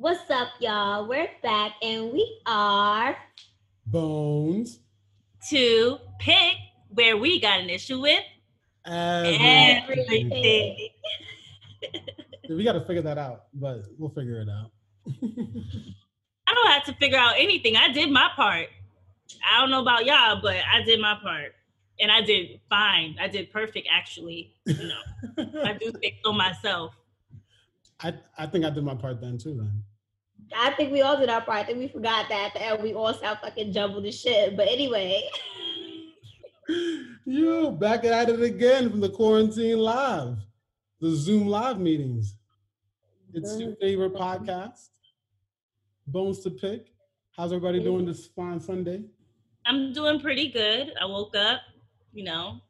What's up, y'all? We're back and we are Bones. to pick where we got an issue with Everything. everything. We got to figure that out, but we'll figure it out. I don't have to figure out anything. I did my part. I don't know about y'all, but I did my part. And I did fine. I did perfect, actually. You know, I do think so myself. I, I think I did my part then too. Then I think we all did our part. I think we forgot that at the end we all sound fucking jumbled as shit. But anyway. you back at it again from the quarantine live, the Zoom live meetings. It's your favorite podcast, Bones to Pick. How's everybody doing this fine Sunday? I'm doing pretty good. I woke up, you know,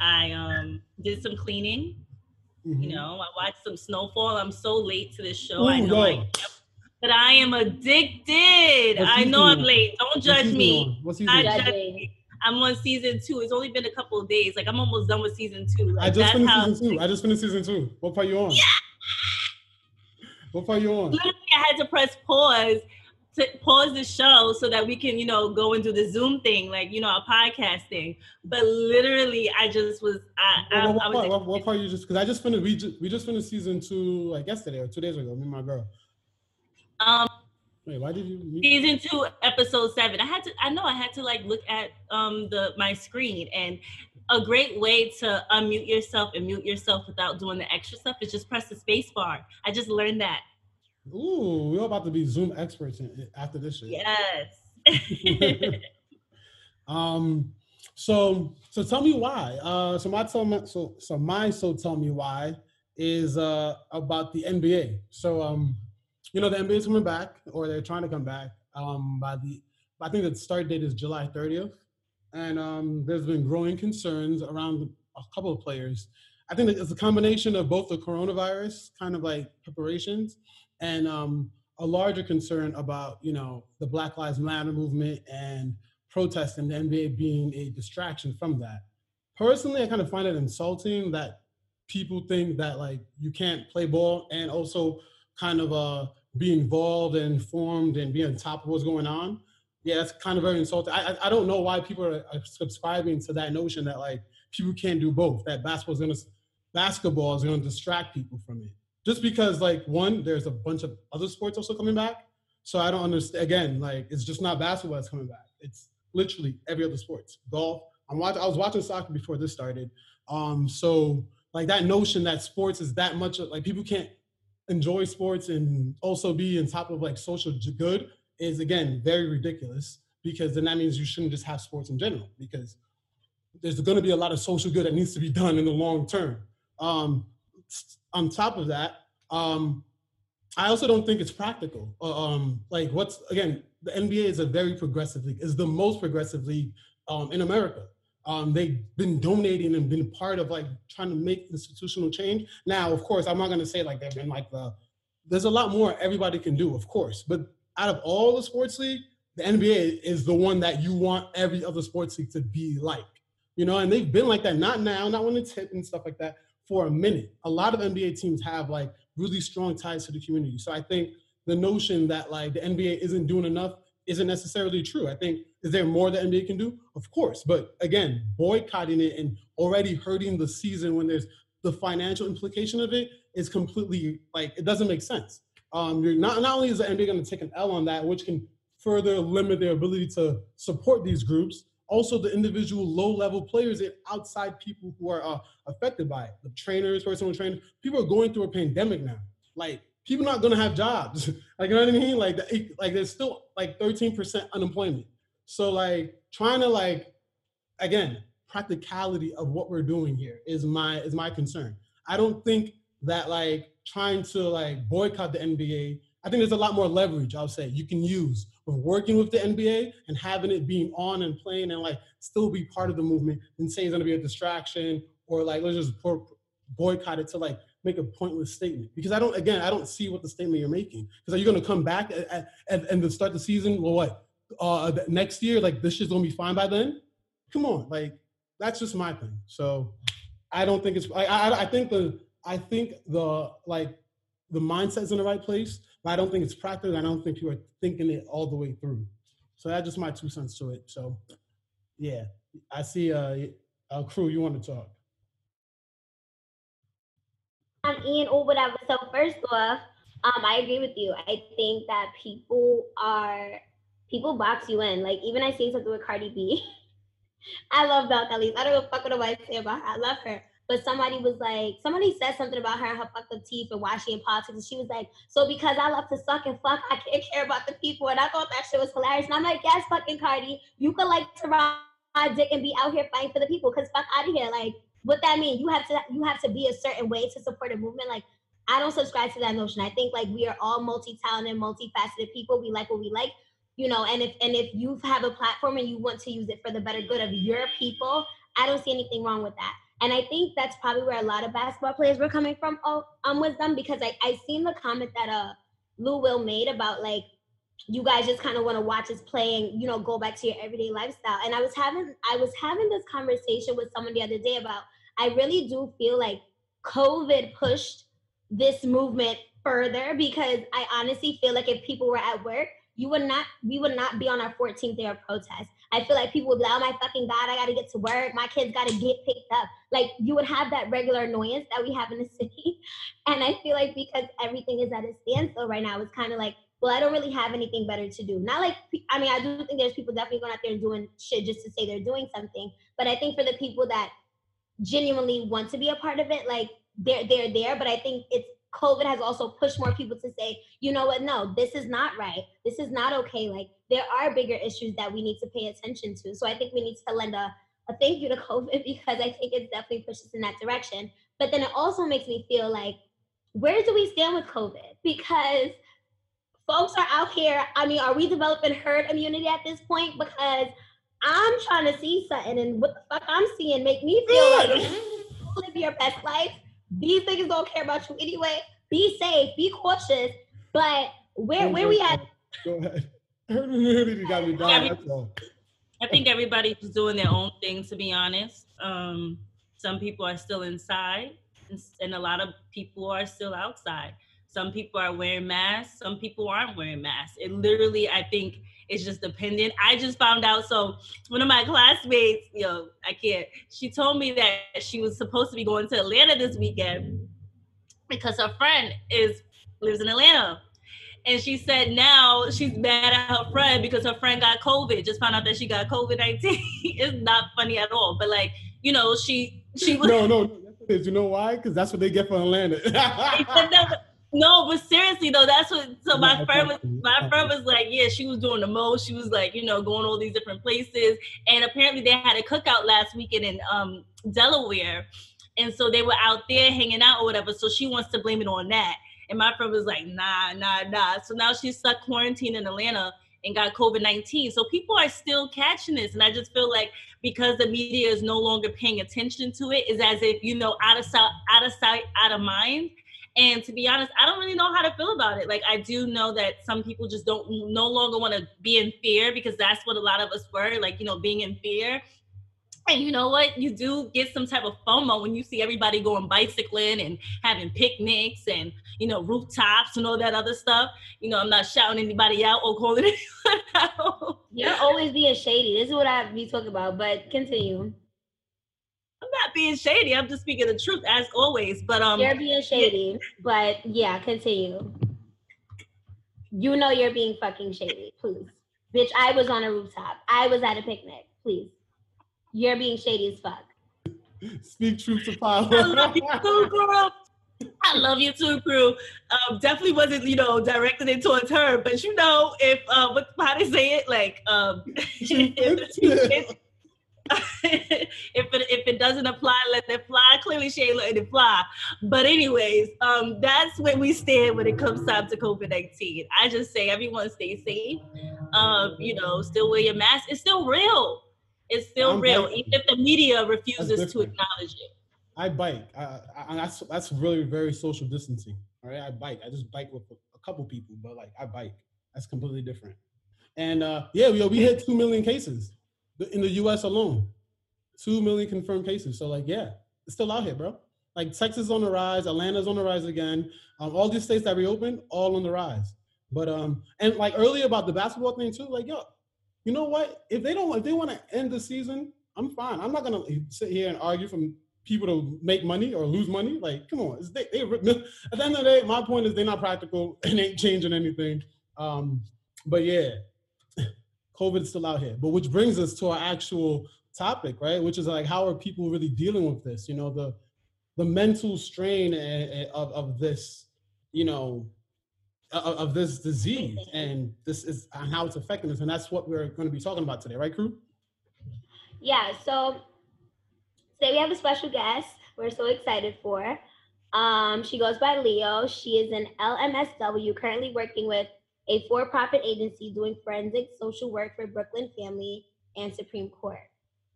I um did some cleaning, Mhm. you know, I watched some snowfall. I'm so late to this show. I Ooh, know I yo. am, but I am addicted. I know I'm late. Don't judge me. you on? What season? I you on? judge me. I'm on season two. It's only been a couple of days. Like I'm almost done with season two. Like I just finished season two. I just finished season two. What part you on? What part you on? literally I had to press pause to pause the show so that we can, you know, go and do the Zoom thing, like you know, a podcast thing. But literally, I just was, I, I, What, what, I was part, what, what part you just? Because I just finished. We just, we just finished season two like yesterday or two days ago. Me and my girl. Um Wait, why did you? season two, episode seven. I had to, I know, I had to like look at um the my screen and. A great way to unmute yourself and mute yourself without doing the extra stuff is just press the space bar. I just learned that. Ooh, we're about to be Zoom experts in, after this shit. Yes. Um. So, so tell me why. Uh. So my tell me, so so my so tell me why is uh about the NBA. So um, you know the NBA is coming back or they're trying to come back. Um. By the I think the start date is July 30th, and um, there's been growing concerns around a couple of players. I think it's a combination of both the coronavirus kind of like preparations and um, a larger concern about you know the Black Lives Matter movement and protesting the NBA being a distraction from that. Personally, I kind of find it insulting that people think that like you can't play ball and also kind of uh, be involved and informed and be on top of what's going on. Yeah, that's kind of very insulting. I I, I don't know why people are, are subscribing to that notion that like people can't do both. That basketball is gonna basketball is gonna distract people from it just because like one there's a bunch of other sports also coming back so i don't understand again like it's just not basketball that's coming back it's literally every other sports golf i'm watching i was watching soccer before this started um so like that notion that sports is that much like people can't enjoy sports and also be on top of like social good is again very ridiculous because then that means you shouldn't just have sports in general because there's going to be a lot of social good that needs to be done in the long term um, on top of that, um, I also don't think it's practical. Uh, Um, like what's again, the NBA is a very progressive league. Is the most progressive league um, in America. Um, they've been donating and been part of like trying to make institutional change. Now, of course, I'm not going to say like they've been like the. There's a lot more everybody can do, of course, but out of all the sports league, the NBA is the one that you want every other sports league to be like. You know, and they've been like that. Not now, not when it's hit and stuff like that for a minute. A lot of NBA teams have like really strong ties to the community. So I think the notion that like the NBA isn't doing enough isn't necessarily true. I think is there more the NBA can do? Of course, but again, boycotting it and already hurting the season when there's the financial implication of it is completely like it doesn't make sense. Um, you're not not only is the NBA going to take an L on that, which can further limit their ability to support these groups, also the individual low-level players and outside people who are uh, affected by it. The trainers, personal trainers, people are going through a pandemic now. Like people not gonna have jobs. like you know what I mean? Like like there's still like 13% unemployment. So like trying to like again practicality of what we're doing here is my is my concern. I don't think that like trying to like boycott the NBA. I think there's a lot more leverage. I'll say you can use with working with the NBA and having it being on and playing and like still be part of the movement than say it's gonna be a distraction or like let's just boycott it to like make a pointless statement because I don't again I don't see what the statement you're making because are you gonna come back at, at, at, and to start the season well what uh next year like this shit's gonna be fine by then come on like that's just my thing so I don't think it's I I, I think the I think the like the mindset's in the right place, but I don't think it's practical. I don't think you are thinking it all the way through. So that's just my two cents to it. So, yeah, I see. Uh, uh crew, you want to talk? Ian or whatever. So first off, um, I agree with you. I think that people are people box you in. Like even I seen something with Cardi B. I love Belcalis. I don't know fuck what nobody say about her. I love her. But somebody was like, somebody said something about her and her fucked up teeth and why she in politics. And she was like, so because I love to suck and fuck, I can't care about the people. And I thought that shit was hilarious. And I'm like, yes, fucking Cardi, you could like to ride dick and be out here fighting for the people. Cause fuck out of here. Like, what that mean? You have to you have to be a certain way to support a movement. Like, I don't subscribe to that notion. I think like we are all multi-talented, multifaceted people. We like what we like you know and if and if you have a platform and you want to use it for the better good of your people i don't see anything wrong with that and I think that's probably where a lot of basketball players were coming from oh, um, with them because I, I seen the comment that uh Lou Will made about like you guys just kind of want to watch us play and you know go back to your everyday lifestyle. And I was having I was having this conversation with someone the other day about I really do feel like COVID pushed this movement further because I honestly feel like if people were at work, you would not we would not be on our 14th day of protest. I feel like people would be like, oh my fucking God, I gotta get to work. My kids gotta get picked up. Like you would have that regular annoyance that we have in the city. And I feel like because everything is at a standstill right now, it's kind of like, well, I don't really have anything better to do. Not like, I mean, I do think there's people definitely going out there doing shit just to say they're doing something. But I think for the people that genuinely want to be a part of it, like they're they're there. But I think it's COVID has also pushed more people to say, you know what, no, this is not right. This is not okay. Like there are bigger issues that we need to pay attention to. So I think we need to lend a, a thank you to COVID because I think it definitely pushes in that direction. But then it also makes me feel like, where do we stand with COVID? Because folks are out here. I mean, are we developing herd immunity at this point? Because I'm trying to see something, and what the fuck I'm seeing make me feel like live your best life these niggas don't care about you anyway. Be safe, be cautious. But where where we at? Go ahead. got me down. I think everybody's doing their own thing. To be honest, um, some people are still inside, and a lot of people are still outside. Some people are wearing masks. Some people aren't wearing masks. It literally, I think, it's just dependent. I just found out. So one of my classmates, you know, I can't. She told me that she was supposed to be going to Atlanta this weekend because her friend is lives in Atlanta. And she said now she's mad at her friend because her friend got COVID. Just found out that she got COVID nineteen. it's not funny at all. But like, you know, she she was no no. You know why? Because that's what they get from Atlanta. No, but seriously though, that's what. So my friend was my friend was like, yeah, she was doing the most. She was like, you know, going all these different places, and apparently they had a cookout last weekend in um, Delaware, and so they were out there hanging out or whatever. So she wants to blame it on that, and my friend was like, nah, nah, nah. So now she's stuck quarantined in Atlanta and got COVID nineteen. So people are still catching this, and I just feel like because the media is no longer paying attention to it, is as if you know out of sight, out of sight, out of mind and to be honest, I don't really know how to feel about it. Like I do know that some people just don't no longer want to be in fear because that's what a lot of us were, like, you know, being in fear. And you know what? You do get some type of FOMO when you see everybody going bicycling and having picnics and you know rooftops and all that other stuff. You know, I'm not shouting anybody out or calling anyone out. You're always being shady. This is what I be talking about. But continue. I'm not being shady. I'm just speaking the truth as always. But um, you're being shady. But yeah, continue. You know you're being fucking shady. Please, bitch. I was on a rooftop. I was at a picnic. Please, you're being shady as fuck. Speak truth to power. I love you too, girl. I love you too, crew. Um, definitely wasn't, you know, directed it towards her, but you know, if uh, what how they say it, like um, if, if it if it doesn't apply, let it fly. Clearly, she ain't letting it fly. But anyways, um, that's where we stand when it comes time to COVID nineteen. I just say everyone stay safe. Um, you know, still wear your mask. It's still real. It's still I'm real, even if the media refuses to acknowledge it. I bike. I, I, that's that's really very social distancing. All right, I bike. I just bike with a couple people, but like I bike. That's completely different. And uh, yeah, we, we hit two million cases in the U.S. alone. Two million confirmed cases. So like, yeah, it's still out here, bro. Like Texas is on the rise, Atlanta's on the rise again. Um, all these states that reopened, all on the rise. But um, and like earlier about the basketball thing too, like yo, you know what? If they don't, if they want to end the season, I'm fine. I'm not gonna sit here and argue from people to make money or lose money. Like, come on, they, they, at the end of the day, my point is they're not practical and ain't changing anything. Um, but yeah, COVID's still out here. But which brings us to our actual topic, right? Which is like, how are people really dealing with this? You know, the the mental strain of of this, you know, of, of this disease, and this is and how it's affecting us, and that's what we're going to be talking about today, right, crew? Yeah. So today we have a special guest. We're so excited for. Um, she goes by Leo. She is an LMSW, currently working with a for-profit agency doing forensic social work for Brooklyn Family and Supreme Court.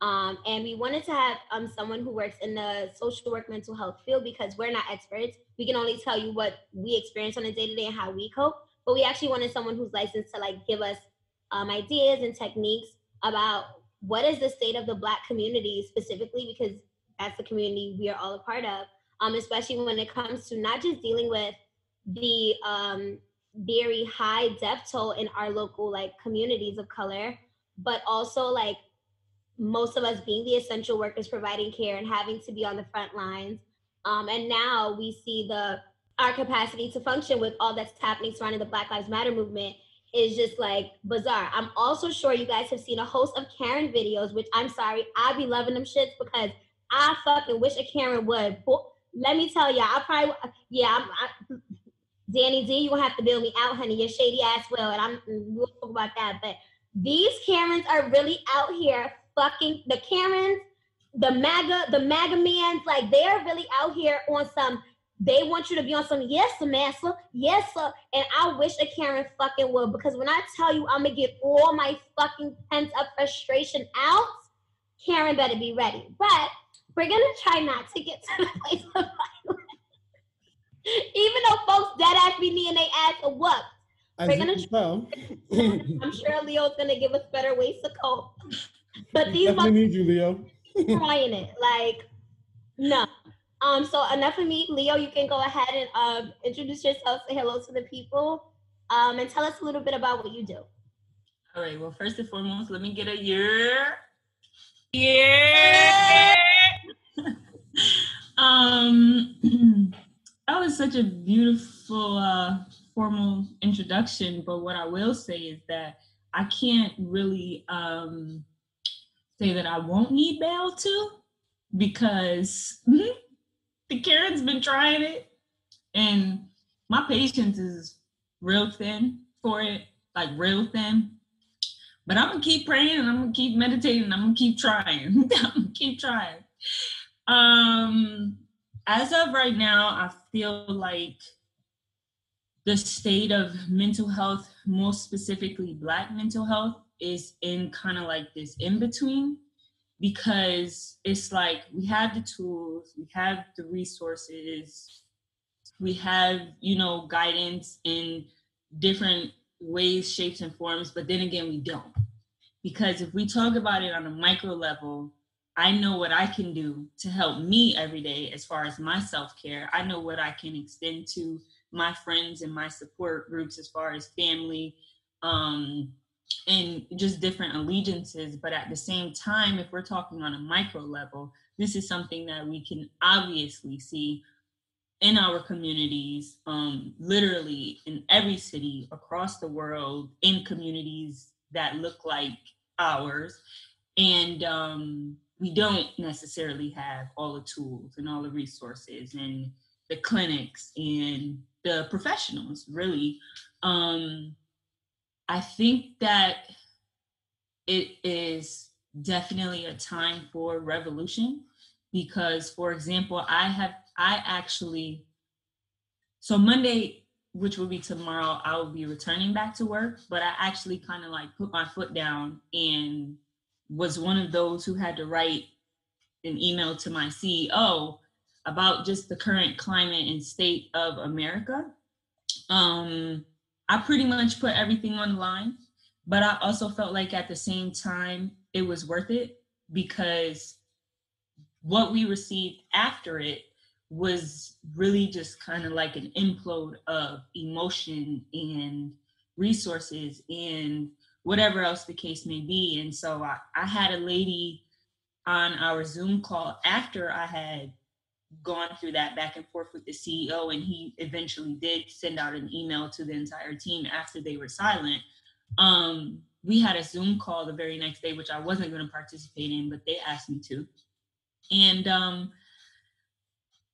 Um, and we wanted to have um, someone who works in the social work mental health field because we're not experts. We can only tell you what we experience on a day to day and how we cope. But we actually wanted someone who's licensed to like give us um, ideas and techniques about what is the state of the Black community specifically because that's the community we are all a part of. Um, especially when it comes to not just dealing with the um, very high death toll in our local like communities of color, but also like most of us being the essential workers providing care and having to be on the front lines. Um, and now we see the our capacity to function with all that's happening surrounding the Black Lives Matter movement is just like bizarre. I'm also sure you guys have seen a host of Karen videos, which I'm sorry, I be loving them shits because I fucking wish a Karen would. Let me tell y'all, I probably yeah. I'm, I, Danny D, you gonna have to build me out, honey. Your shady ass will, and I'm we'll talk about that. But these Karens are really out here fucking the Karens, the MAGA, the MAGA mans, like they're really out here on some. They want you to be on some yes, Samantha, yes, sir. And I wish a Karen fucking would because when I tell you I'm gonna get all my fucking pent up frustration out, Karen better be ready. But we're gonna try not to get to the place of violence. Even though folks dead ass be kneeing they ass a what? We're gonna try. I'm sure Leo's gonna give us better ways to cope. But these I need you, Leo. trying it. Like, no. Um, so enough of me. Leo, you can go ahead and um introduce yourself, say hello to the people, um, and tell us a little bit about what you do. All right. Well, first and foremost, let me get a year. Yeah. um that was such a beautiful uh formal introduction, but what I will say is that I can't really um say that I won't need bail too, because the Karen's been trying it, and my patience is real thin for it, like real thin. But I'm gonna keep praying and I'm gonna keep meditating. And I'm gonna keep trying. I'm gonna keep trying. Um, as of right now, I feel like the state of mental health, most specifically Black mental health, is in kind of like this in between because it's like we have the tools, we have the resources, we have, you know, guidance in different ways, shapes, and forms, but then again, we don't. Because if we talk about it on a micro level, I know what I can do to help me every day as far as my self care. I know what I can extend to my friends and my support groups as far as family, um, and just different allegiances. But at the same time, if we're talking on a micro level, this is something that we can obviously see in our communities, um, literally in every city across the world, in communities that look like ours. And um, we don't necessarily have all the tools and all the resources and the clinics and the professionals, really. Um, I think that it is definitely a time for revolution because, for example, I have, I actually, so Monday, which will be tomorrow, I will be returning back to work, but I actually kind of like put my foot down and was one of those who had to write an email to my CEO about just the current climate and state of America. Um, I pretty much put everything on the line, but I also felt like at the same time it was worth it because what we received after it was really just kind of like an implode of emotion and resources and whatever else the case may be. And so I, I had a lady on our Zoom call after I had gone through that back and forth with the CEO, and he eventually did send out an email to the entire team after they were silent. Um, we had a Zoom call the very next day, which I wasn't going to participate in, but they asked me to. And um,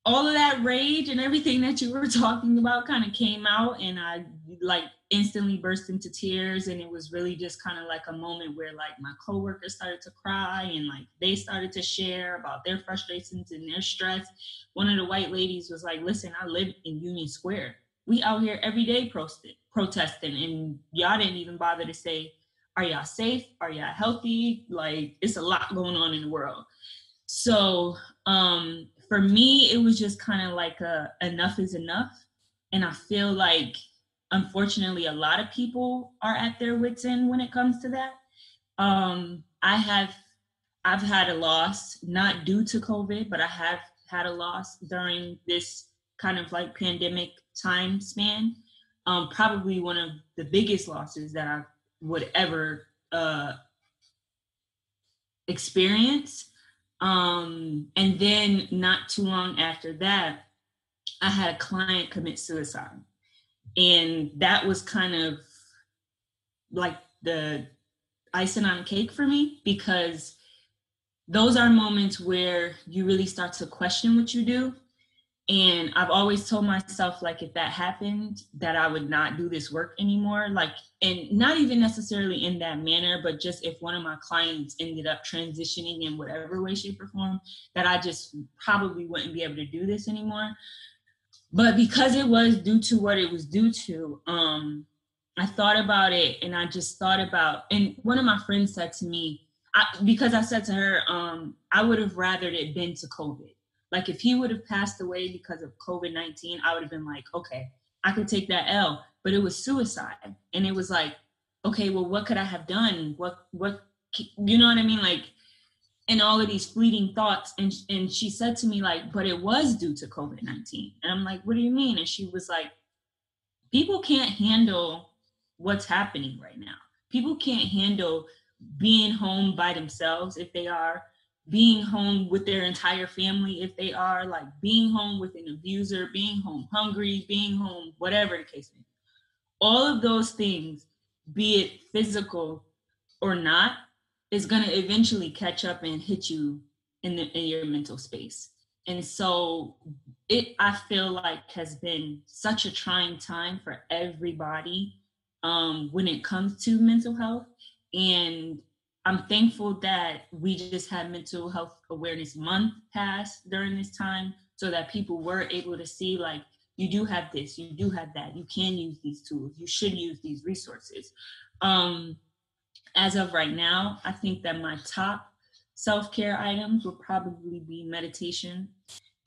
all of that rage and everything that you were talking about kind of came out and I like instantly burst into tears and it was really just kind of like a moment where like my coworkers started to cry and like they started to share about their frustrations and their stress. One of the white ladies was like, "Listen, I live in Union Square. We out here every day protesting, protesting and y'all didn't even bother to say, are y'all safe? Are y'all healthy? Like it's a lot going on in the world." So, um for me, it was just kind of like a enough is enough. And I feel like unfortunately a lot of people are at their wits end when it comes to that. Um, I have I've had a loss, not due to COVID, but I have had a loss during this kind of like pandemic time span. Um, probably one of the biggest losses that I would ever uh, experience. Um, and then not too long after that, I had a client commit suicide. And that was kind of like the icing on cake for me because those are moments where you really start to question what you do and i've always told myself like if that happened that i would not do this work anymore like and not even necessarily in that manner but just if one of my clients ended up transitioning in whatever way shape or form that i just probably wouldn't be able to do this anymore. But because it was due to what it was due to um i thought about it and i just thought about and one of my friends said to me I, because i said to her um i would have rather it been to covid like if he would have passed away because of COVID 19, I would have been like, okay, I could take that L. But it was suicide. And it was like, okay, well, what could I have done? What, what, you know what I mean? Like, and all of these fleeting thoughts. And, and she said to me, like, but it was due to COVID 19. And I'm like, what do you mean? And she was like, people can't handle what's happening right now. People can't handle being home by themselves if they are being home with their entire family if they are like being home with an abuser being home hungry being home whatever the case may be. All of those things be it physical or not is going to eventually catch up and hit you in, the, in your mental space. And so it i feel like has been such a trying time for everybody um, when it comes to mental health. And I'm thankful that we just had mental health awareness month pass during this time so that people were able to see like you do have this, you do have that, you can use these tools, you should use these resources. Um, as of right now, I think that my top self-care items will probably be meditation,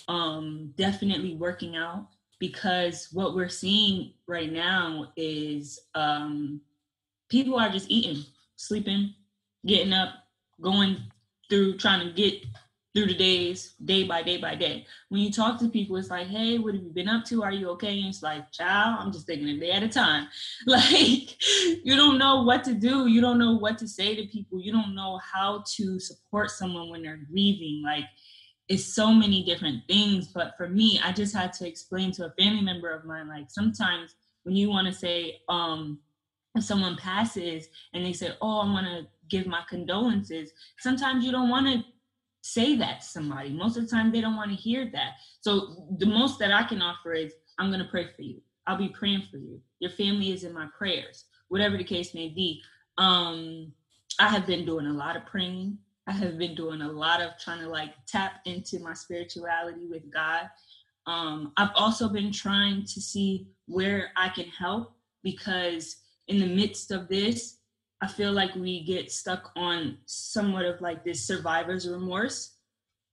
um, definitely working out, because what we're seeing right now is um, people are just eating, sleeping, getting up, going through trying to get through the days, day by day by day. When you talk to people, it's like, hey, what have you been up to? Are you okay? And it's like, child, I'm just taking a day at a time. Like, you don't know what to do. You don't know what to say to people. You don't know how to support someone when they're grieving. Like, it's so many different things. But for me, I just had to explain to a family member of mine, like, sometimes when you want to say, um, if someone passes and they say, oh, I want to give my condolences. Sometimes you don't want to say that to somebody. Most of the time, they don't want to hear that. So the most that I can offer is, I'm going to pray for you. I'll be praying for you. Your family is in my prayers, whatever the case may be. Um, I have been doing a lot of praying. I have been doing a lot of trying to like tap into my spirituality with God. Um, I've also been trying to see where I can help because in the midst of this, I feel like we get stuck on somewhat of like this survivor's remorse.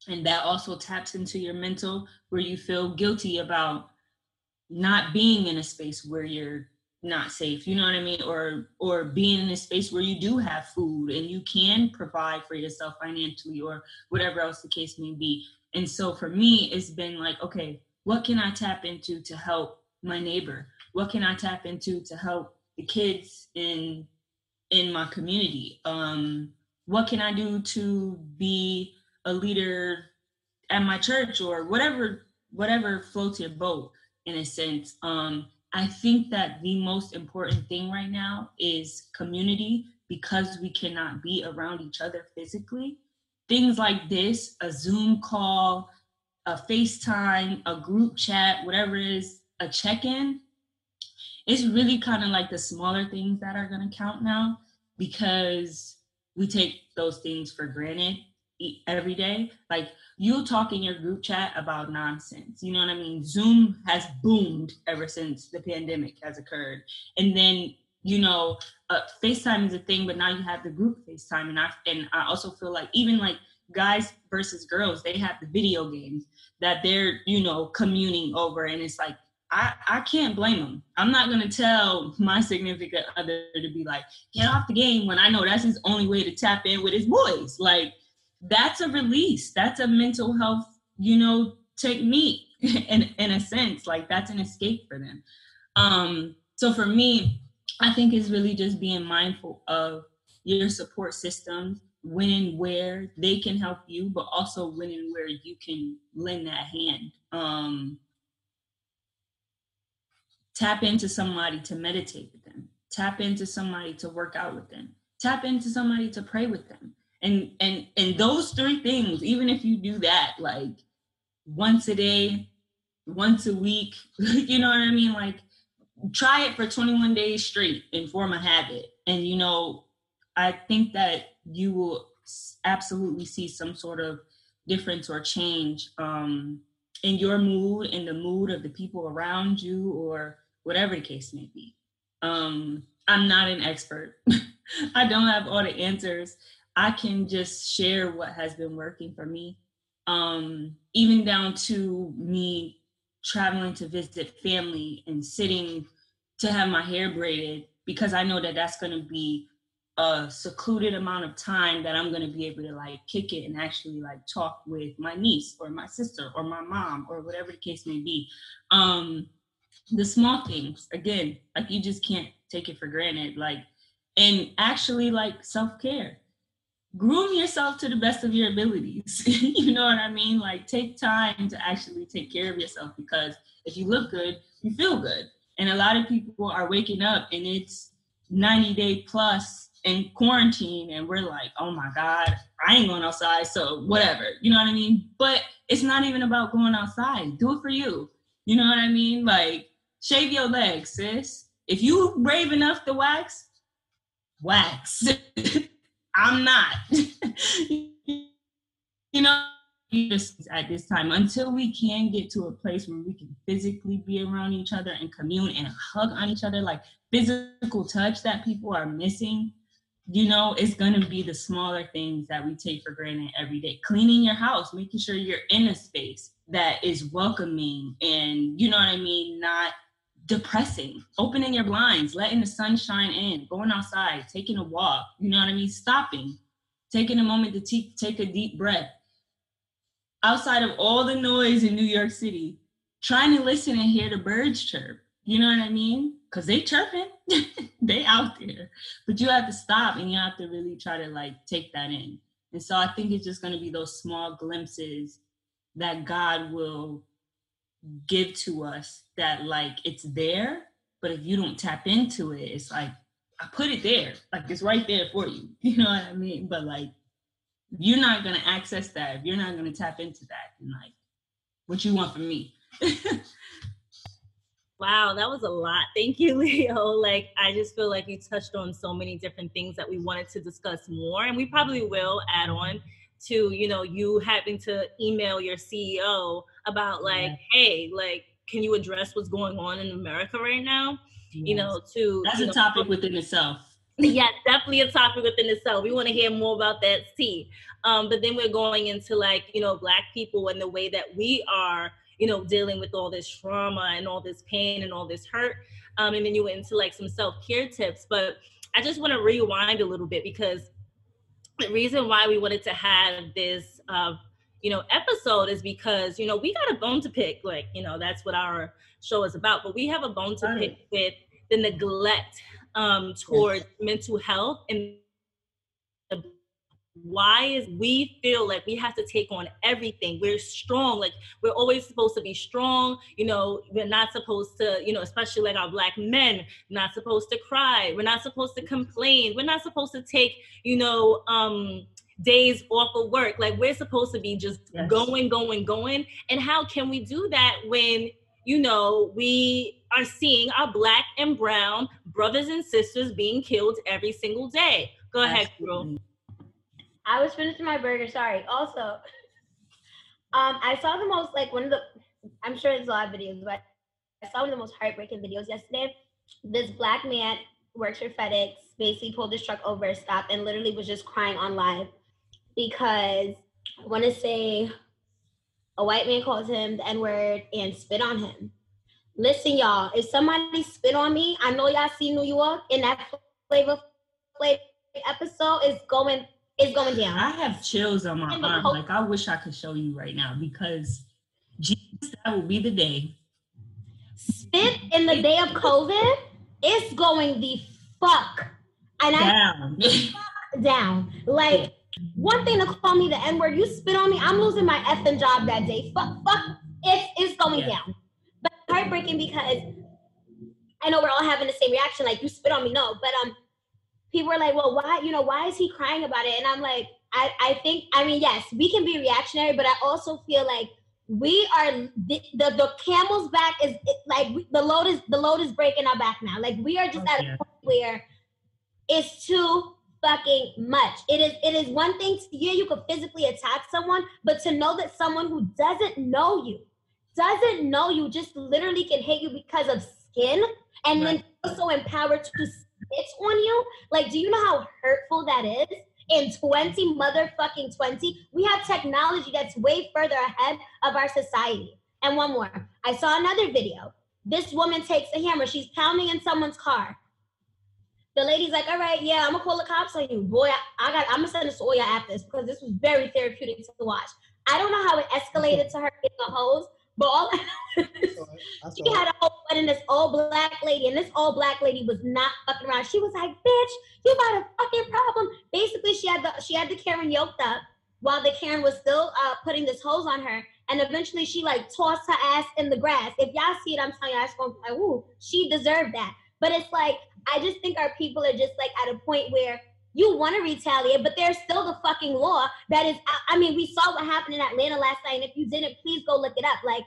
And that also taps into your mental where you feel guilty about not being in a space where you're not safe you know what i mean or or being in a space where you do have food and you can provide for yourself financially or whatever else the case may be And so for me, it's been like, okay, what can I tap into to help my neighbor? What can I tap into to help the kids in in my community? Um, what can I do to be a leader at my church or whatever whatever floats your boat in a sense. Um, I think that the most important thing right now is community because we cannot be around each other physically. Things like this, a Zoom call, a FaceTime, a group chat, whatever it is, a check in, it's really kind of like the smaller things that are going to count now because we take those things for granted every day. Like you talk in your group chat about nonsense. You know what I mean? Zoom has boomed ever since the pandemic has occurred. And then, you know, uh, FaceTime is a thing, but now you have the group FaceTime. And I, and I also feel like even like guys versus girls, they have the video games that they're, you know, communing over. And it's like, I, I can't blame them. I'm not gonna tell my significant other to be like, get off the game when I know that's his only way to tap in with his boys. Like that's a release. That's a mental health, you know, technique in in a sense. Like that's an escape for them. Um, so for me, I think it's really just being mindful of your support systems, when and where they can help you, but also when and where you can lend that hand. Um, tap into somebody to meditate with them. Tap into somebody to work out with them. Tap into somebody to pray with them and and and those three things even if you do that like once a day once a week you know what i mean like try it for 21 days straight and form a habit and you know i think that you will absolutely see some sort of difference or change um, in your mood in the mood of the people around you or whatever the case may be um, i'm not an expert i don't have all the answers I can just share what has been working for me. Um, even down to me traveling to visit family and sitting to have my hair braided because I know that that's going to be a secluded amount of time that I'm going to be able to like kick it and actually like talk with my niece or my sister or my mom or whatever the case may be. Um, the small things, again, like you just can't take it for granted. Like, and actually like self care groom yourself to the best of your abilities. you know what I mean? Like take time to actually take care of yourself because if you look good, you feel good. And a lot of people are waking up and it's 90 day plus in quarantine and we're like, oh my God, I ain't going outside, so whatever. You know what I mean? But it's not even about going outside. Do it for you. You know what I mean? Like shave your legs, sis. If you brave enough to wax, wax. I'm not. you know, at this time until we can get to a place where we can physically be around each other and commune and hug on each other, like physical touch that people are missing. You know, it's gonna be the smaller things that we take for granted every day. Cleaning your house, making sure you're in a space that is welcoming and you know what I mean, not depressing. Opening your blinds, letting the sun shine in, going outside, taking a walk, you know what I mean? Stopping, taking a moment to te- take a deep breath. Outside of all the noise in New York City, trying to listen and hear the birds chirp. You know what I mean? Because they chirping, they out there. But you have to stop and you have to really try to like take that in. And so I think it's just to be those small glimpses that God will give to us that like it's there, but if you don't tap into it, it's like I put it there, like it's right there for you. You know what I mean? But like you're not gonna access that if you're not gonna tap into that, and like what you want from me. Wow, that was a lot. Thank you, Leo. Like, I just feel like you touched on so many different things that we wanted to discuss more, and we probably will add on to, you know, you having to email your CEO about like, yeah. hey, like, can you address what's going on in America right now? Yes. You know, to that's a know, topic within itself. Yeah, definitely a topic within itself. We want to hear more about that tea. Um, but then we're going into like, you know, black people and the way that we are, you know, dealing with all this trauma and all this pain and all this hurt. Um, and then you went into like some self-care tips. But I just want to rewind a little bit because the reason why we wanted to have this uh, you know, episode is because, you know, we got a bone to pick. Like, you know, that's what our show is about. But we have a bone to pick with the neglect um towards mental health and why is we feel like we have to take on everything? We're strong like we're always supposed to be strong you know we're not supposed to you know especially like our black men not supposed to cry we're not supposed to complain we're not supposed to take you know um days off of work. Like we're supposed to be just Yes. going going going. And how can we do that when you know we are seeing our black and brown brothers and sisters being killed every single day? Go ahead girl. Absolutely. I was finishing my burger. Sorry. Also, um, I saw the most like one of the. I'm sure there's a lot of videos, but I saw one of the most heartbreaking videos yesterday. This black man works for FedEx. Basically, pulled his truck over, stopped, and literally was just crying on live because I want to say a white man calls him the N word and spit on him. Listen, y'all, if somebody spit on me, I know y'all see New York in that flavor flavor episode is going is going down. I have chills on my arm. Like I wish I could show you right now because Jesus, that will be the day. Spit in the day of COVID, it's going the fuck. And I Down. down. Like one thing to call me the N word, you spit on me, I'm losing my effing job that day. Fuck, fuck, it's it's going Yeah. down. But heartbreaking because I know we're all having the same reaction, like you spit on me, no. But um, people are like, well, why, you know, why is he crying about it? And I'm like, I I think, I mean, yes, we can be reactionary, but I also feel like we are the the, the camel's back is it, like we- the load is the load is breaking our back now. Like we are just Oh, at yeah. a point where it's too fucking much. It is it is one thing to yeah, you could physically attack someone, but to know that someone who doesn't know you, doesn't know you, just literally can hate you because of skin and then also empowered to spit on you. Like, do you know how hurtful that is? In 20 motherfucking 20, we have technology that's way further ahead of our society. And one more. I saw another video. This woman takes a hammer, she's pounding in someone's car. The lady's like, all right, yeah, I'm gonna call the cops on you. Boy, I, I got I'm gonna send this to Oya after this because this was very therapeutic to watch. I don't know how it escalated to her getting a hose, but all I know is she had a whole wedding, this all black lady, and this all black lady was not fucking around. She was like, "Bitch, you got a fucking problem." Basically, she had the she had the Karen yoked up while the Karen was still uh, putting this hose on her, and eventually she like tossed her ass in the grass. If y'all see it, I'm telling you, I just gonna be like, "Ooh, she deserved that." But it's like I just think our people are just like at a point where you want to retaliate, but there's still the fucking law that is. I, I mean, we saw what happened in Atlanta last night, and if you didn't, please go look it up. Like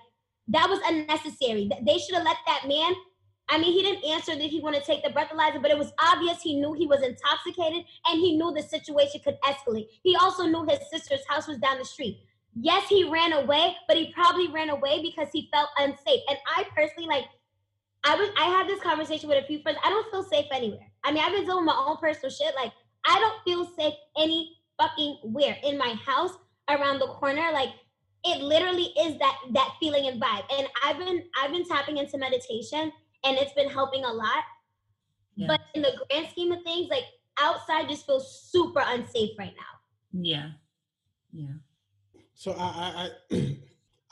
that was unnecessary. Th- They should have let that man. I mean, he didn't answer that he wanted to take the breathalyzer, but it was obvious he knew he was intoxicated and he knew the situation could escalate. He also knew his sister's house was down the street. Yes, he ran away, but he probably ran away because he felt unsafe. And I personally like I was I had this conversation with a few friends. I don't feel safe anywhere. I mean, I've been doing my own personal shit. Like, I don't feel safe any fucking where. In my house, around the corner, like it literally is that that feeling and vibe. And I've been I've been tapping into meditation and it's been helping a lot. Yeah. But in the grand scheme of things, like outside just feels super unsafe right now. Yeah. Yeah. So I I I,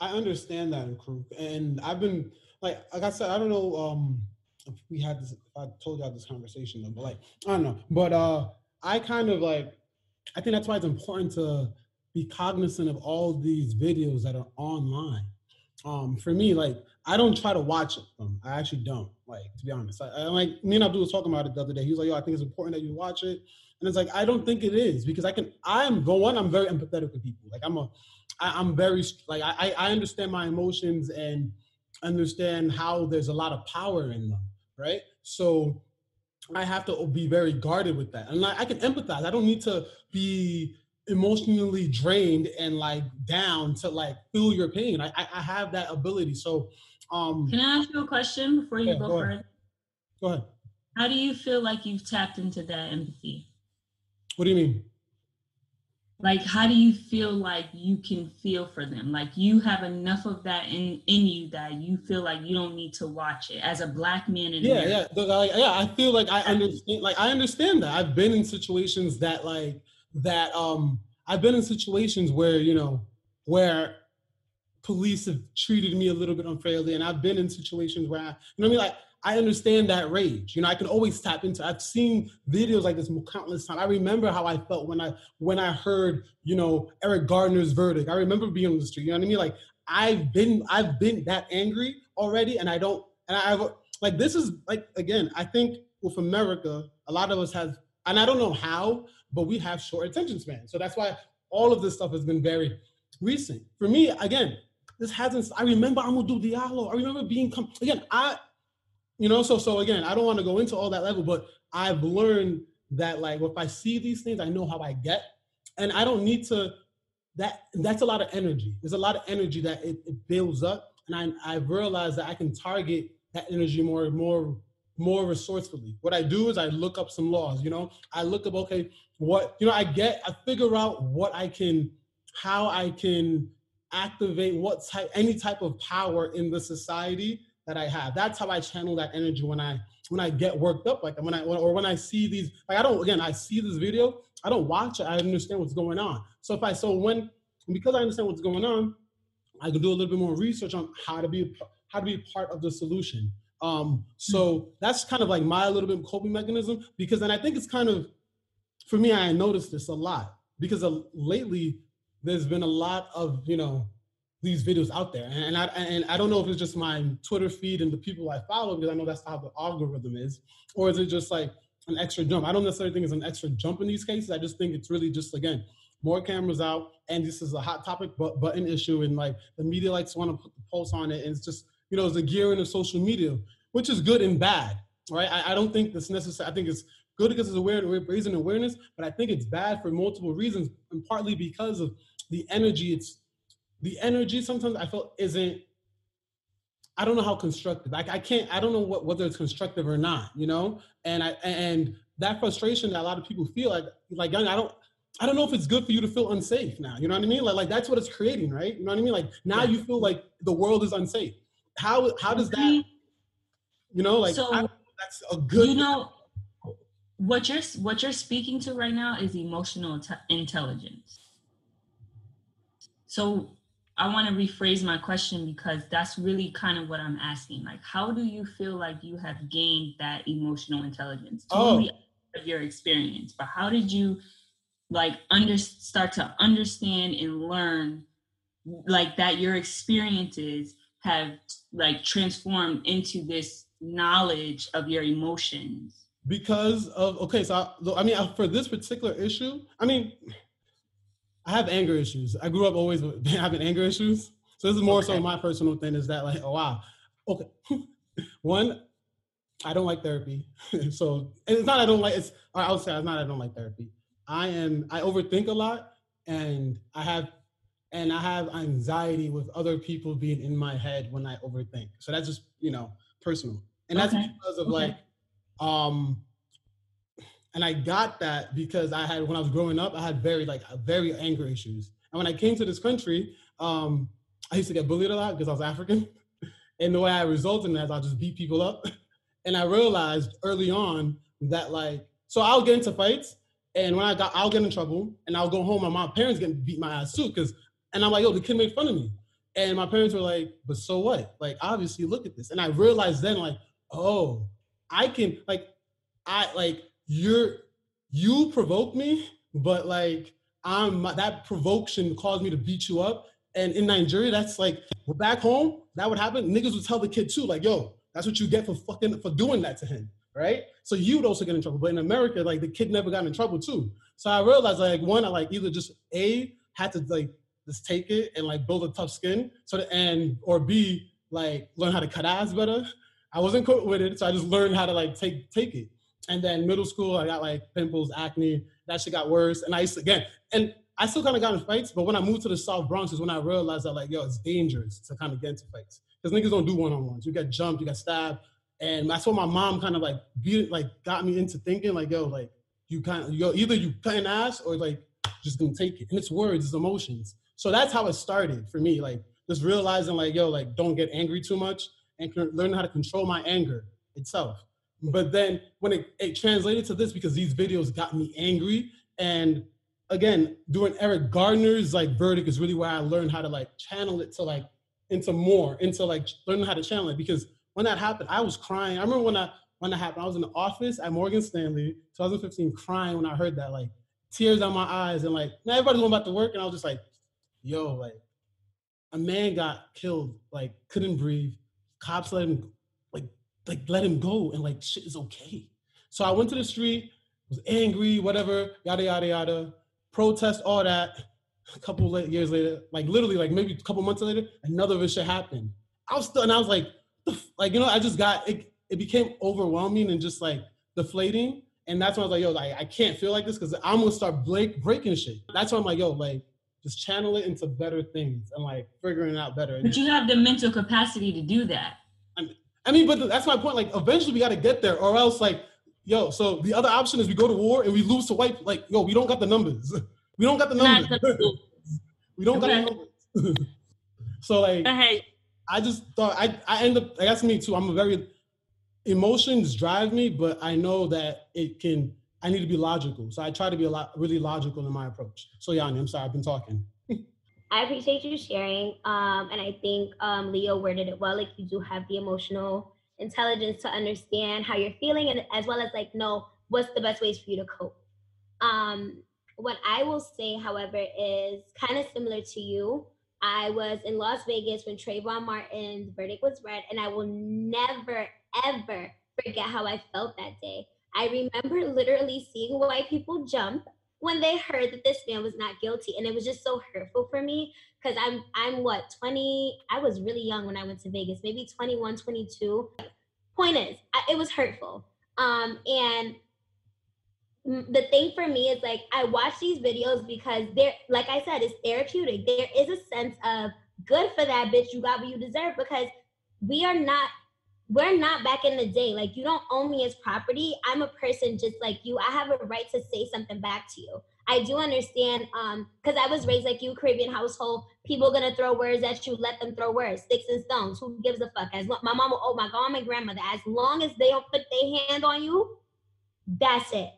I understand that, crew, and I've been like like I said, I don't know um if we had this. If I told y'all this conversation though, but like I don't know, but uh, I kind of like I think that's why it's important to be cognizant of all these videos that are online. Um, for me, like I don't try to watch them. I actually don't. Like to be honest, I, I like me and Abdul was talking about it the other day. He was like, "Yo, I think it's important that you watch it." And it's like I don't think it is because I can. I'm for one. I'm very empathetic with people. Like I'm a. I, I'm very like I I understand my emotions and understand how there's a lot of power in them. Right. So I have to be very guarded with that, and like I can empathize. I don't need to be emotionally drained and like down to like feel your pain. I I, I have that ability. So um Can I ask you a question before you Yeah, go, go further? go ahead. How do you feel like you've tapped into that empathy? What do you mean? Like, how do you feel like you can feel for them? Like, you have enough of that in in you that you feel like you don't need to watch it as a black man in yeah America. yeah like, yeah i feel like i understand like i understand that i've been in situations that like that um i've been in situations where you know where police have treated me a little bit unfairly, and I've been in situations where I, you know what I mean, like I understand that rage. You know, I can always tap into. I've seen videos like this countless times. I remember how I felt when I when I heard, you know, Eric Gardner's verdict. I remember being on the street. You know what I mean? Like I've been I've been that angry already, and I don't. And I've like this is like again. I think with America, a lot of us have, and I don't know how, but we have short attention span. So that's why all of this stuff has been very recent. For me, again, this hasn't. I remember Amadou Diallo. I remember being again. I you know so so again i don't want to go into all that level but i've learned that like if i see these things i know how i get and i don't need to that that's a lot of energy. There's a lot of energy that it, it builds up and I, i've realized that i can target that energy more more more resourcefully. What i do is i look up some laws you know? I look up okay what you know i get i figure out what i can how i can activate what type any type of power in the society that I have. That's how I channel that energy when I when I get worked up, like when I or when I see these. Like I don't again, I see this video, I don't watch it. I understand what's going on. So if I so when because I understand what's going on, I can do a little bit more research on how to be how to be part of the solution. Um, so that's kind of like my little bit coping mechanism because then I think it's kind of for me. I noticed this a lot because of, lately there's been a lot of you know these videos out there. And I and I don't know if it's just my Twitter feed and the people I follow because I know that's how the algorithm is, or is it just like an extra jump? I don't necessarily think it's an extra jump in these cases. I just think it's really just again more cameras out, and this is a hot topic but button issue, and like the media likes to want to put the pulse on it, and it's just you know it's a gearing of social media, which is good and bad, right? I, I don't think that's necessary. I think it's good because it's aware, raising awareness, but I think it's bad for multiple reasons, and partly because of the energy it's the energy sometimes I feel isn't I don't know how constructive. Like I can't I don't know what whether it's constructive or not, you know? And I and that frustration that a lot of people feel like like I don't I don't know if it's good for you to feel unsafe now. You know what I mean? Like like that's what it's creating, right? You know what I mean? Like now yeah. you feel like the world is unsafe. How how does that mm-hmm. you know like so, that's a good you know what you're what you're speaking to right now is emotional t- intelligence. So I want to rephrase my question because that's really kind of what I'm asking. Like, how do you feel like you have gained that emotional intelligence? Oh. Totally oh. your experience, but how did you like under start to understand and learn like that your experiences have like transformed into this knowledge of your emotions? Because of okay, so I, I mean, for this particular issue, I mean, I have anger issues. I grew up always having anger issues. So this is more okay. so my personal thing is that like, oh wow. Okay. One, I don't like therapy. so it's not I don't like it's I would say it's not I don't like therapy. I am I overthink a lot and I have and I have anxiety with other people being in my head when I overthink. So that's just, you know, personal. And that's okay. because of okay. like um and I got that because I had when I was growing up, I had very like very anger issues. And when I came to this country, um, I used to get bullied a lot because I was African. and the way I resulted in that is I'll just beat people up. and I realized early on that like so I'll get into fights and when I got I'll get in trouble and I'll go home and my parents get beat my ass too because and I'm like, yo, the kid made fun of me. And my parents were like, but so what? Like, obviously, look at this. And I realized then, like, oh, I can, like, I, like, you're you provoke me, but like I'm that provocation caused me to beat you up. And in Nigeria, that's like back home, that would happen. Niggas would tell the kid too, like, yo, that's what you get for fucking for doing that to him. Right. So you would also get in trouble. But in America, like the kid never got in trouble too. So I realized like one, I like either just A had to like just take it and like build a tough skin. So that, and or B, like learn how to cut ass better. I wasn't cool with it, so I just learned how to like take take it. And then middle school, I got like pimples, acne. That shit got worse. And I used to, again, and I still kind of got in fights, but when I moved to the South Bronx is when I realized that like, yo, it's dangerous to kind of get into fights. Because niggas don't do one-on-ones. You get jumped, you get stabbed. And that's what my mom kind of like beat like got me into thinking, like, yo, like you kind of yo, either you cutting ass or like just gonna take it. And it's words, it's emotions. So that's how it started for me. Like just realizing like, yo, like don't get angry too much and learn how to control my anger itself. But then when it, it translated to this, because these videos got me angry, and again, doing Eric Garner's like verdict is really where I learned how to like channel it to like into more, into like learning how to channel it. Because when that happened, I was crying. I remember when that when that happened, I was in the office at Morgan Stanley, 2015, crying when I heard that, like tears on my eyes, and like now everybody's going back to work, and I was just like, yo, like a man got killed, like couldn't breathe. Cops let him like let him go, and like shit is okay. So I went to the mm-hmm. street, was angry, whatever, yada yada yada protest, all that. A couple years later, like literally, like maybe a couple months later, another of this shit happened. I was still, and I was like, like you know, I just got it. It became overwhelming and just like deflating. And that's when I was like, yo, like, I can't feel like this because I'm gonna start break, breaking shit. That's why I'm like, yo, like, just channel it into better things and like figuring out better. But you have the mental capacity to do that. I mean, but that's my point. Like, eventually we got to get there, or else, like, yo, so the other option is we go to war and we lose to white. Like, yo, we don't got the numbers. We don't got the numbers. we don't okay. got the numbers. so like, hey. I just thought I I end up. That's me too. I'm a very emotions drive me, but I know that it can. I need to be logical, so I try to be a lot really logical in my approach. So Yanni, I'm sorry, I've been talking. I appreciate you sharing, um, and I think um, Leo worded it well. Like you do have the emotional intelligence to understand how you're feeling and as well as like know what's the best ways for you to cope um what i will say however is kind of similar to you i was in las vegas when trayvon martin's verdict was read and i will never ever forget how i felt that day i remember literally seeing white people jump when they heard that this man was not guilty and it was just so hurtful for me because i'm i'm what 20 i was really young when i went to vegas maybe 21 22 point is it was hurtful. Um and the thing for me is like i watch these videos because they're like i said it's therapeutic. There is a sense of good for that bitch you got what you deserve because we are not we're not back in the day. Like you don't own me as property. I'm a person just like you. I have a right to say something back to you. I do understand, um, because I was raised like you, Caribbean household. People gonna throw words at you, let them throw words, sticks and stones. Who gives a fuck? As long, my mom, oh my god, my grandmother. As long as they don't put their hand on you, that's it.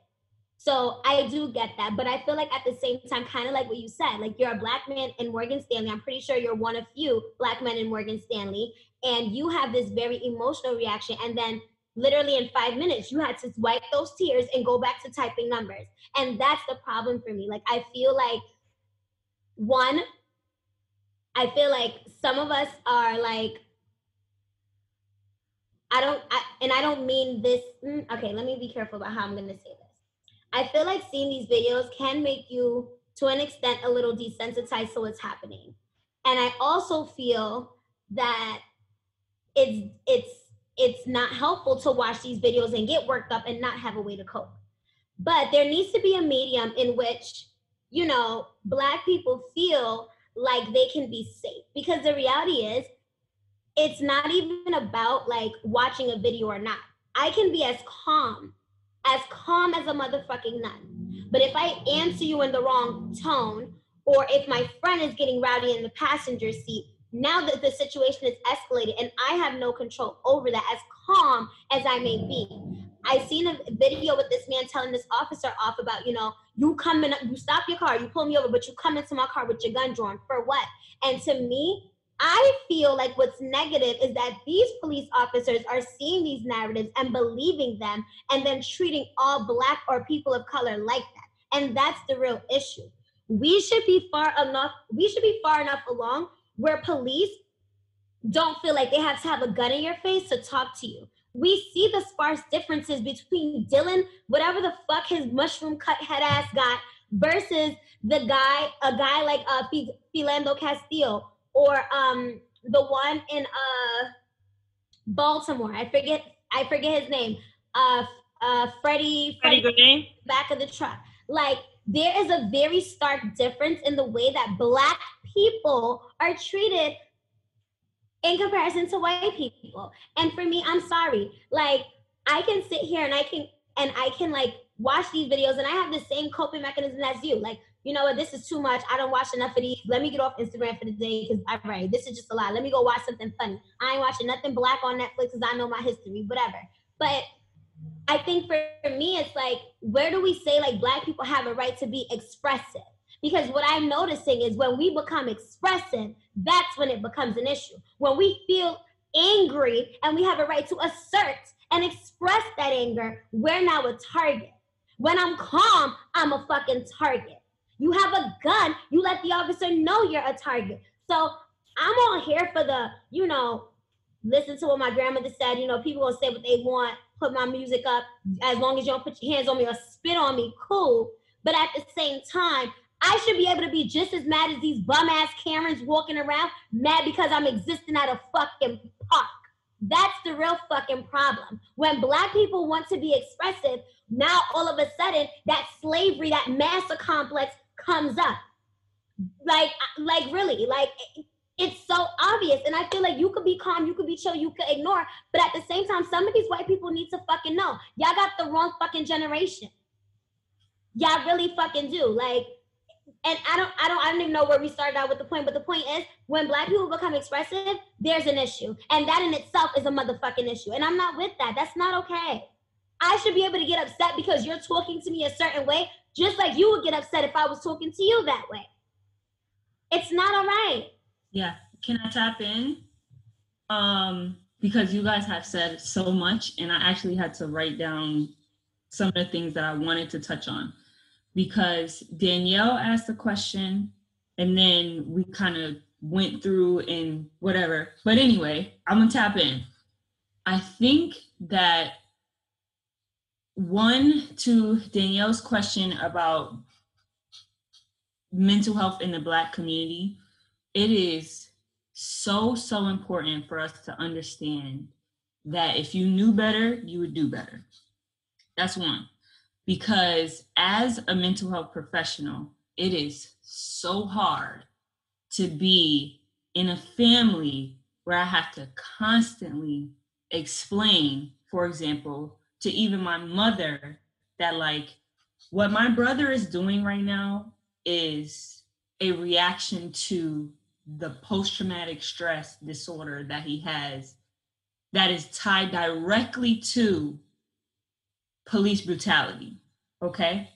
So I do get that, but I feel like at the same time, kind of like what you said, like you're a black man in Morgan Stanley. I'm pretty sure you're one of few black men in Morgan Stanley, and you have this very emotional reaction, and then literally in five minutes, you had to wipe those tears and go back to typing numbers, and that's the problem for me. Like I feel like one, I feel like some of us are like I don't, I, and I don't mean this. Mm, okay, let me be careful about how I'm to say this. I feel like seeing these videos can make you, to an extent, a little desensitized to what's happening. And I also feel that it's it's it's not helpful to watch these videos and get worked up and not have a way to cope. But there needs to be a medium in which, you know, black people feel like they can be safe. Because the reality is, it's not even about like watching a video or not. I can be as calm as calm as a motherfucking nun. But if I answer you in the wrong tone, or if my friend is getting rowdy in the passenger seat, now that the situation is escalated and I have no control over that, as calm as I may be. I seen a video with this man telling this officer off about, you know, you come in, you stop your car, you pull me over, but you come into my car with your gun drawn for what? And to me, I feel like what's negative is that these police officers are seeing these narratives and believing them and then treating all Black or people of color like that. And that's the real issue. We should be far enough, we should be far enough along where police don't feel like they have to have a gun in your face to talk to you. We see the sparse differences between Dylan, whatever the fuck his mushroom cut head ass got, versus the guy, a guy like uh, Philando Castile, or um the one in uh Baltimore. I forget I forget his name. Uh uh Freddie Freddie, Freddie back of the truck. Like there is a very stark difference in the way that black people are treated in comparison to white people. And for me, I'm sorry. Like I can sit here and I can and I can like watch these videos and I have the same coping mechanism as you. Like you know what, this is too much. I don't watch enough of these. Let me get off Instagram for the day because I'm right. This is just a lot. Let me go watch something funny. I ain't watching nothing black on Netflix because I know my history, whatever. But I think for me, it's like, where do we say like black people have a right to be expressive? Because what I'm noticing is when we become expressive, that's when it becomes an issue. When we feel angry and we have a right to assert and express that anger, we're now a target. When I'm calm, I'm a fucking target. You have a gun, you let the officer know you're a target. So I'm all here for the, you know, listen to what my grandmother said. You know, people gonna say what they want, put my music up. As long as you don't put your hands on me or spit on me, cool. But at the same time, I should be able to be just as mad as these bum ass Karens walking around, mad because I'm existing at a fucking park. That's the real fucking problem. When black people want to be expressive, now all of a sudden that slavery, that master complex comes up. Like, like really, like it's so obvious. And I feel like you could be calm, you could be chill, you could ignore. But at the same time, some of these white people need to fucking know. Y'all got the wrong fucking generation. Y'all really fucking do. Like, and I don't, I don't, I don't even know where we started out with the point, but the point is when black people become expressive, there's an issue. And that in itself is a motherfucking issue. And I'm not with that. That's not okay. I should be able to get upset because you're talking to me a certain way, just like you would get upset if I was talking to you that way. It's not all right. Yeah. Can I tap in? Um, because you guys have said so much, and I actually had to write down some of the things that I wanted to touch on. Because Danielle asked a question, and then we kind of went through and whatever. But anyway, I'm gonna tap in. I think that one to Danielle's question about mental health in the Black community, it is so, so important for us to understand that if you knew better, you would do better. That's one. Because as a mental health professional, it is so hard to be in a family where I have to constantly explain, for example, to even my mother that, like, what my brother is doing right now is a reaction to the post traumatic stress disorder that he has that is tied directly to police brutality. Okay.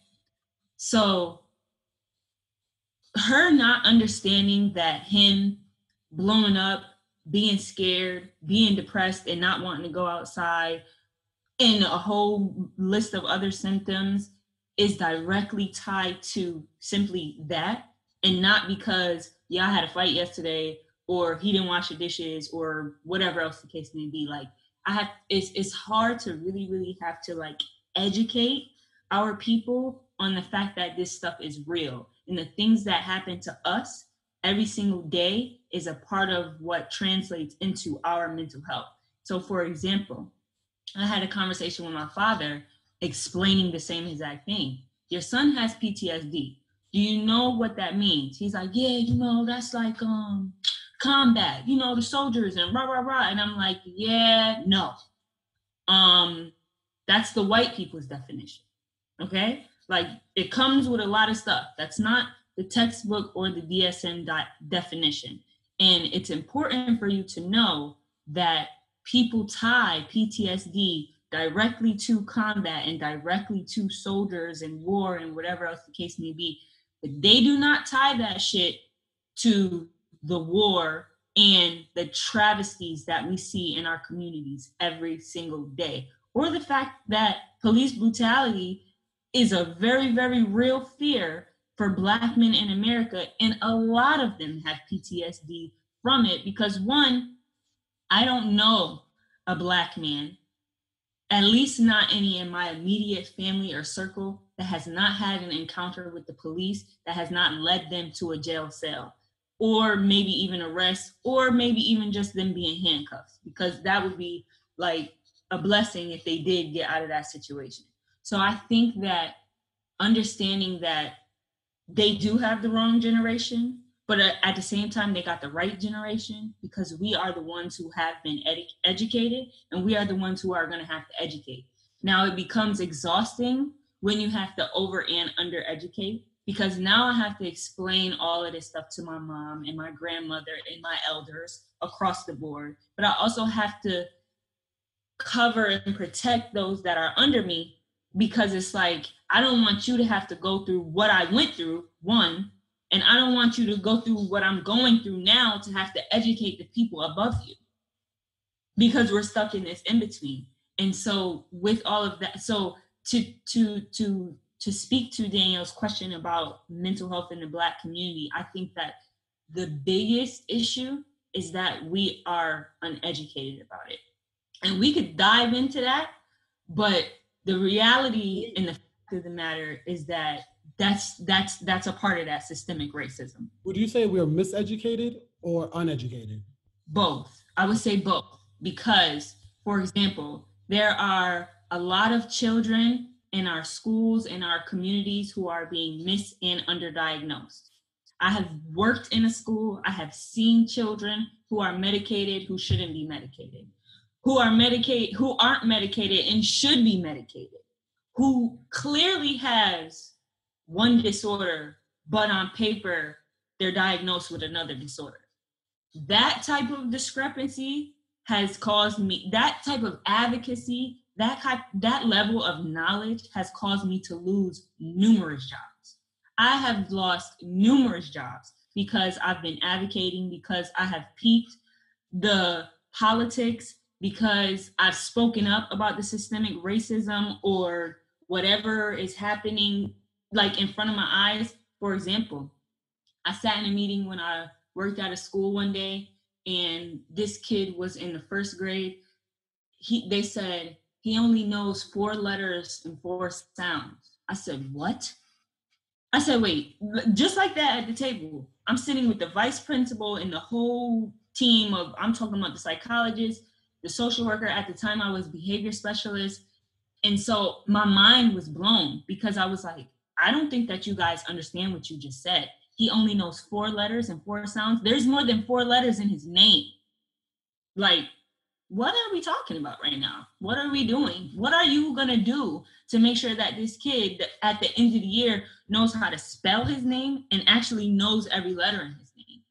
So, her not understanding that him blowing up, being scared, being depressed, and not wanting to go outside, and a whole list of other symptoms is directly tied to simply that, and not because y'all had a fight yesterday or he didn't wash the dishes or whatever else the case may be like i have it's it's hard to really really have to like educate our people on the fact that this stuff is real and the things that happen to us every single day is a part of what translates into our mental health. So for example i had a conversation with my father explaining the same exact thing. Your son has ptsd do you know what that means? He's like, yeah, you know, that's like um combat, you know, the soldiers and rah rah rah. And I'm like, yeah, no. Um, that's the white people's definition. Okay? Like it comes with a lot of stuff. That's not the textbook or the DSM definition. And it's important for you to know that people tie PTSD directly to combat and directly to soldiers and war and whatever else the case may be. But they do not tie that shit to the war and the travesties that we see in our communities every single day, or the fact that police brutality is a very, very real fear for Black men in America. And a lot of them have PTSD from it because, one, I don't know a Black man, at least not any in my immediate family or circle, that has not had an encounter with the police that has not led them to a jail cell or maybe even arrest or maybe even just them being handcuffed because that would be like a blessing if they did get out of that situation. So i think that understanding that they do have the wrong generation but uh, at the same time they got the right generation because we are the ones who have been edu- educated and we are the ones who are going to have to educate now it becomes exhausting when you have to over and under educate because now I have to explain all of this stuff to my mom and my grandmother and my elders across the board. But I also have to cover and protect those that are under me because it's like I don't want you to have to go through what I went through, one, and I don't want you to go through what I'm going through now to have to educate the people above you because we're stuck in this in between. And so with all of that, so to to to to speak to Daniel's question about mental health in the black community, I think that the biggest issue is that we are uneducated about it. And we could dive into that, but the reality and the fact of the matter is that that's that's that's a part of that systemic racism. Would you say we're miseducated or uneducated? Both. I would say both because, for example, there are a lot of children in our schools, in our communities who are being mis and underdiagnosed. I have worked in a school, I have seen children who are medicated who shouldn't be medicated, who are medicated, who aren't medicated and should be medicated, who clearly has one disorder, but on paper, they're diagnosed with another disorder. That type of discrepancy has caused me, that type of advocacy, that type, that level of knowledge has caused me to lose numerous jobs. I have lost numerous jobs because I've been advocating, because I have peaked the politics, because I've spoken up about the systemic racism or whatever is happening like in front of my eyes. For example, I sat in a meeting when I worked at a school one day and this kid was in the first grade. He they said he only knows four letters and four sounds. I said, "What?" I said, "Wait." Just like that at the table. I'm sitting with the vice principal and the whole team of I'm talking about the psychologist, the social worker at the time I was behavior specialist. And so my mind was blown because I was like, I don't think that you guys understand what you just said. He only knows four letters and four sounds. There's more than four letters in his name. Like, what are we talking about right now? What are we doing? What are you going to do to make sure that this kid at the end of the year knows how to spell his name and actually knows every letter in his name?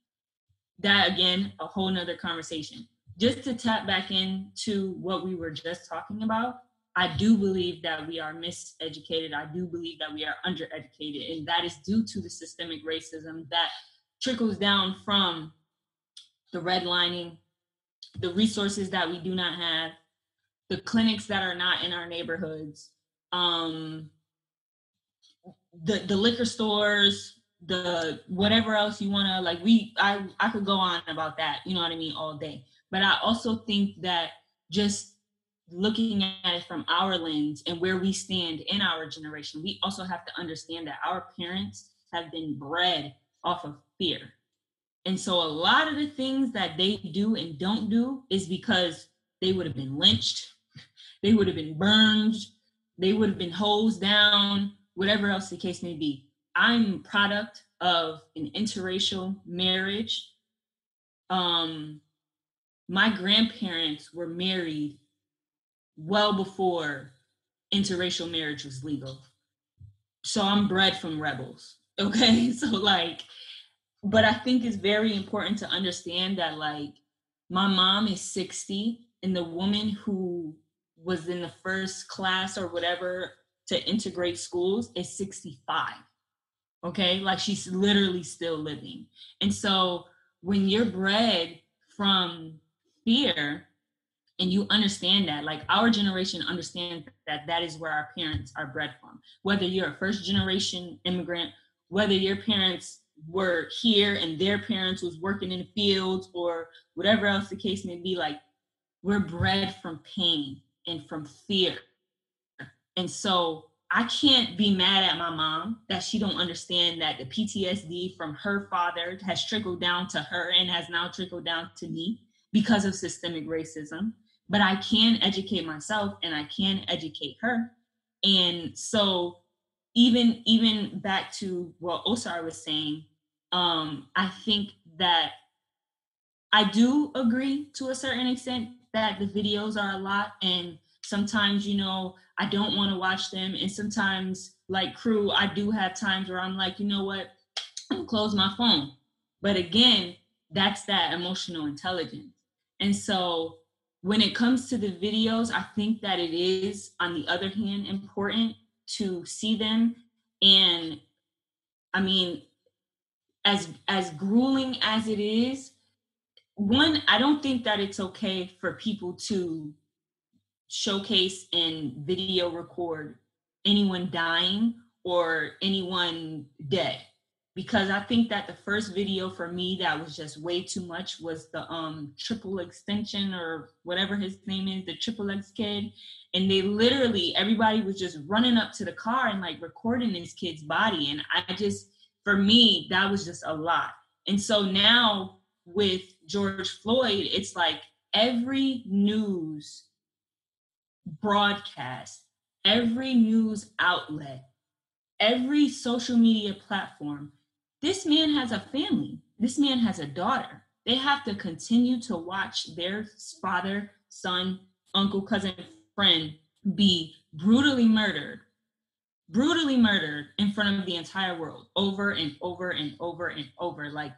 That, again, a whole nother conversation. Just to tap back into what we were just talking about, I do believe that we are miseducated. I do believe that we are undereducated. And that is due to the systemic racism that trickles down from the redlining, the resources that we do not have, the clinics that are not in our neighborhoods, um, the, the liquor stores, the whatever else you want to like we I I could go on about that, you know what I mean, all day. But I also think that just looking at it from our lens and where we stand in our generation, we also have to understand that our parents have been bred off of fear. And so a lot of the things that they do and don't do is because they would have been lynched, they would have been burned, they would have been hosed down, whatever else the case may be. I'm product of an interracial marriage. Um, my grandparents were married well before interracial marriage was legal. So I'm bred from rebels. Okay. So, like, but I think it's very important to understand that, like, my mom is 60, and the woman who was in the first class or whatever to integrate schools is 65. Okay. Like, she's literally still living. And so, when you're bred from fear, and you understand that like our generation understands that that is where our parents are bred from. Whether you're a first generation immigrant whether your parents were here and their parents was working in the fields or whatever else the case may be like we're bred from pain and from fear. And so i can't be mad at my mom that she don't understand that the ptsd from her father has trickled down to her and has now trickled down to me because of systemic racism but I can educate myself and I can educate her. And so even even back to what Osar was saying, um, I think that I do agree to a certain extent that the videos are a lot and sometimes you know I don't want to watch them and sometimes like crew I do have times where I'm like, you know what? I'm close my phone. But again, that's that emotional intelligence. And so when it comes to the videos, I think that it is, on the other hand, important to see them. And I mean, as as grueling as it is, one, I don't think that it's okay for people to showcase and video record anyone dying or anyone dead because I think that the first video for me that was just way too much was the um triple extension or whatever his name is, the triple X kid. And they literally everybody was just running up to the car and like recording this kid's body. And I just for me, that was just a lot. And so now with George Floyd, it's like every news broadcast, every news outlet, every social media platform this man has a family. This man has a daughter. They have to continue to watch their father, son, uncle, cousin, friend be brutally murdered, brutally murdered in front of the entire world over and over and over and over. Like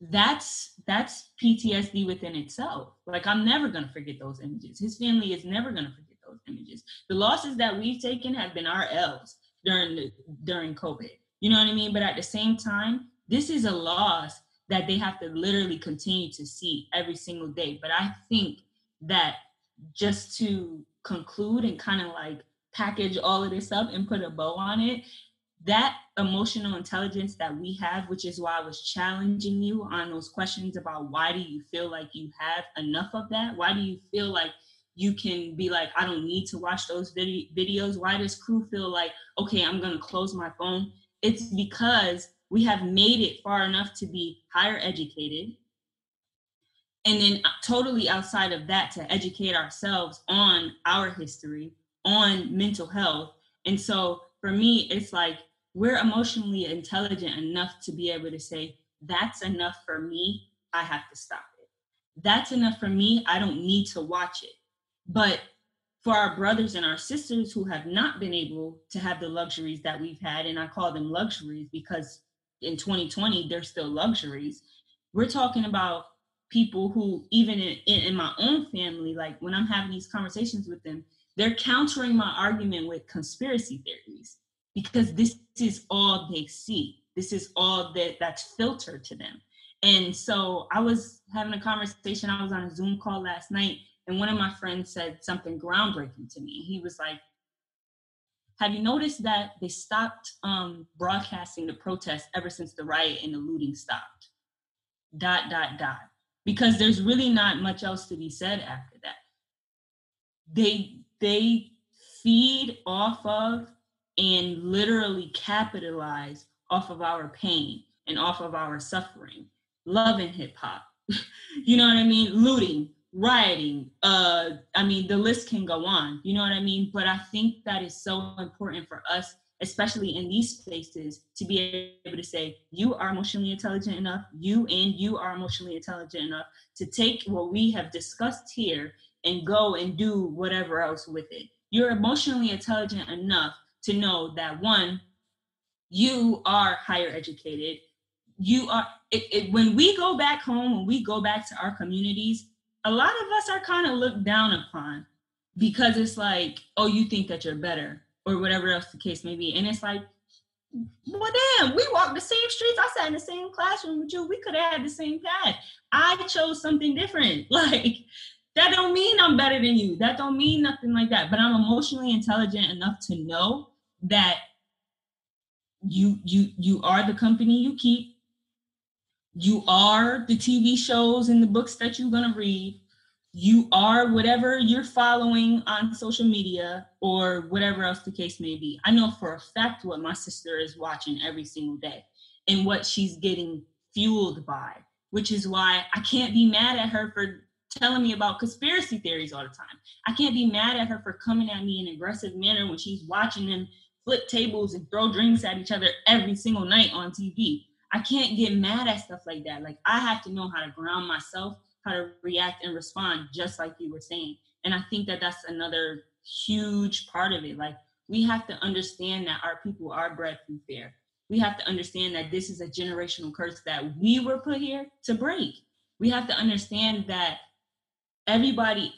that's that's PTSD within itself. Like I'm never gonna forget those images. His family is never gonna forget those images. The losses that we've taken have been our L's during the during COVID. You know what I mean? But at the same time, this is a loss that they have to literally continue to see every single day. But I think that just to conclude and kind of like package all of this up and put a bow on it, that emotional intelligence that we have, which is why I was challenging you on those questions about why do you feel like you have enough of that? Why do you feel like you can be like, I don't need to watch those vid- videos? Why does crew feel like, okay, I'm going to close my phone it's because we have made it far enough to be higher educated. And then uh, totally outside of that, to educate ourselves on our history, on mental health. And so for me, it's like we're emotionally intelligent enough to be able to say, that's enough for me. I have to stop it. That's enough for me. I don't need to watch it. But for our brothers and our sisters who have not been able to have the luxuries that we've had, and I call them luxuries because in 2020 they're still luxuries. We're talking about people who, even in, in my own family, like when I'm having these conversations with them, they're countering my argument with conspiracy theories because this is all they see. This is all that that's filtered to them. And so I was having a conversation. I was on a Zoom call last night and one of my friends said something groundbreaking to me. He was like, have you noticed that they stopped um, broadcasting the protest ever since the riot and the looting stopped? Dot, dot, dot. Because there's really not much else to be said after that. They, they feed off of and literally capitalize off of our pain and off of our suffering. Love and hip hop. you know what I mean? Looting, rioting uh i mean the list can go on you know what i mean? But i think that is so important for us especially in these spaces to be able to say you are emotionally intelligent enough you and you are emotionally intelligent enough to take what we have discussed here and go and do whatever else with it. You're emotionally intelligent enough to know that one you are higher educated. You are it, it, when we go back home when we go back to our communities a lot of us are kind of looked down upon because it's like, oh, you think that you're better or whatever else the case may be. And it's like, well, damn, we walked the same streets. I sat in the same classroom with you. We could have had the same path. I chose something different. Like, that don't mean I'm better than you. That don't mean nothing like that. But I'm emotionally intelligent enough to know that you you you are the company you keep you are the TV shows and the books that you're going to read. You are whatever you're following on social media or whatever else the case may be. I know for a fact what my sister is watching every single day and what she's getting fueled by, which is why I can't be mad at her for telling me about conspiracy theories all the time. I can't be mad at her for coming at me in an aggressive manner when she's watching them flip tables and throw drinks at each other every single night on TV. I can't get mad at stuff like that. Like I have to know how to ground myself, how to react and respond, just like you were saying. And I think that that's another huge part of it. Like we have to understand that our people are bred through fear. We have to understand that this is a generational curse that we were put here to break. We have to understand that everybody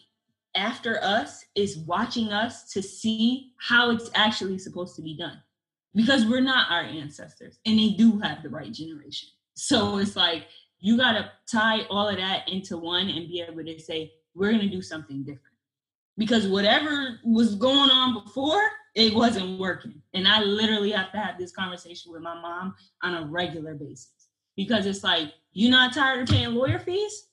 after us is watching us to see how it's actually supposed to be done because we're not our ancestors and they do have the right generation. So mm-hmm. it's like you got to tie all of that into one and be able to say we're going to do something different. Because whatever was going on before it wasn't working. And i literally have to have this conversation with my mom on a regular basis. Because it's like you're not tired of paying lawyer fees?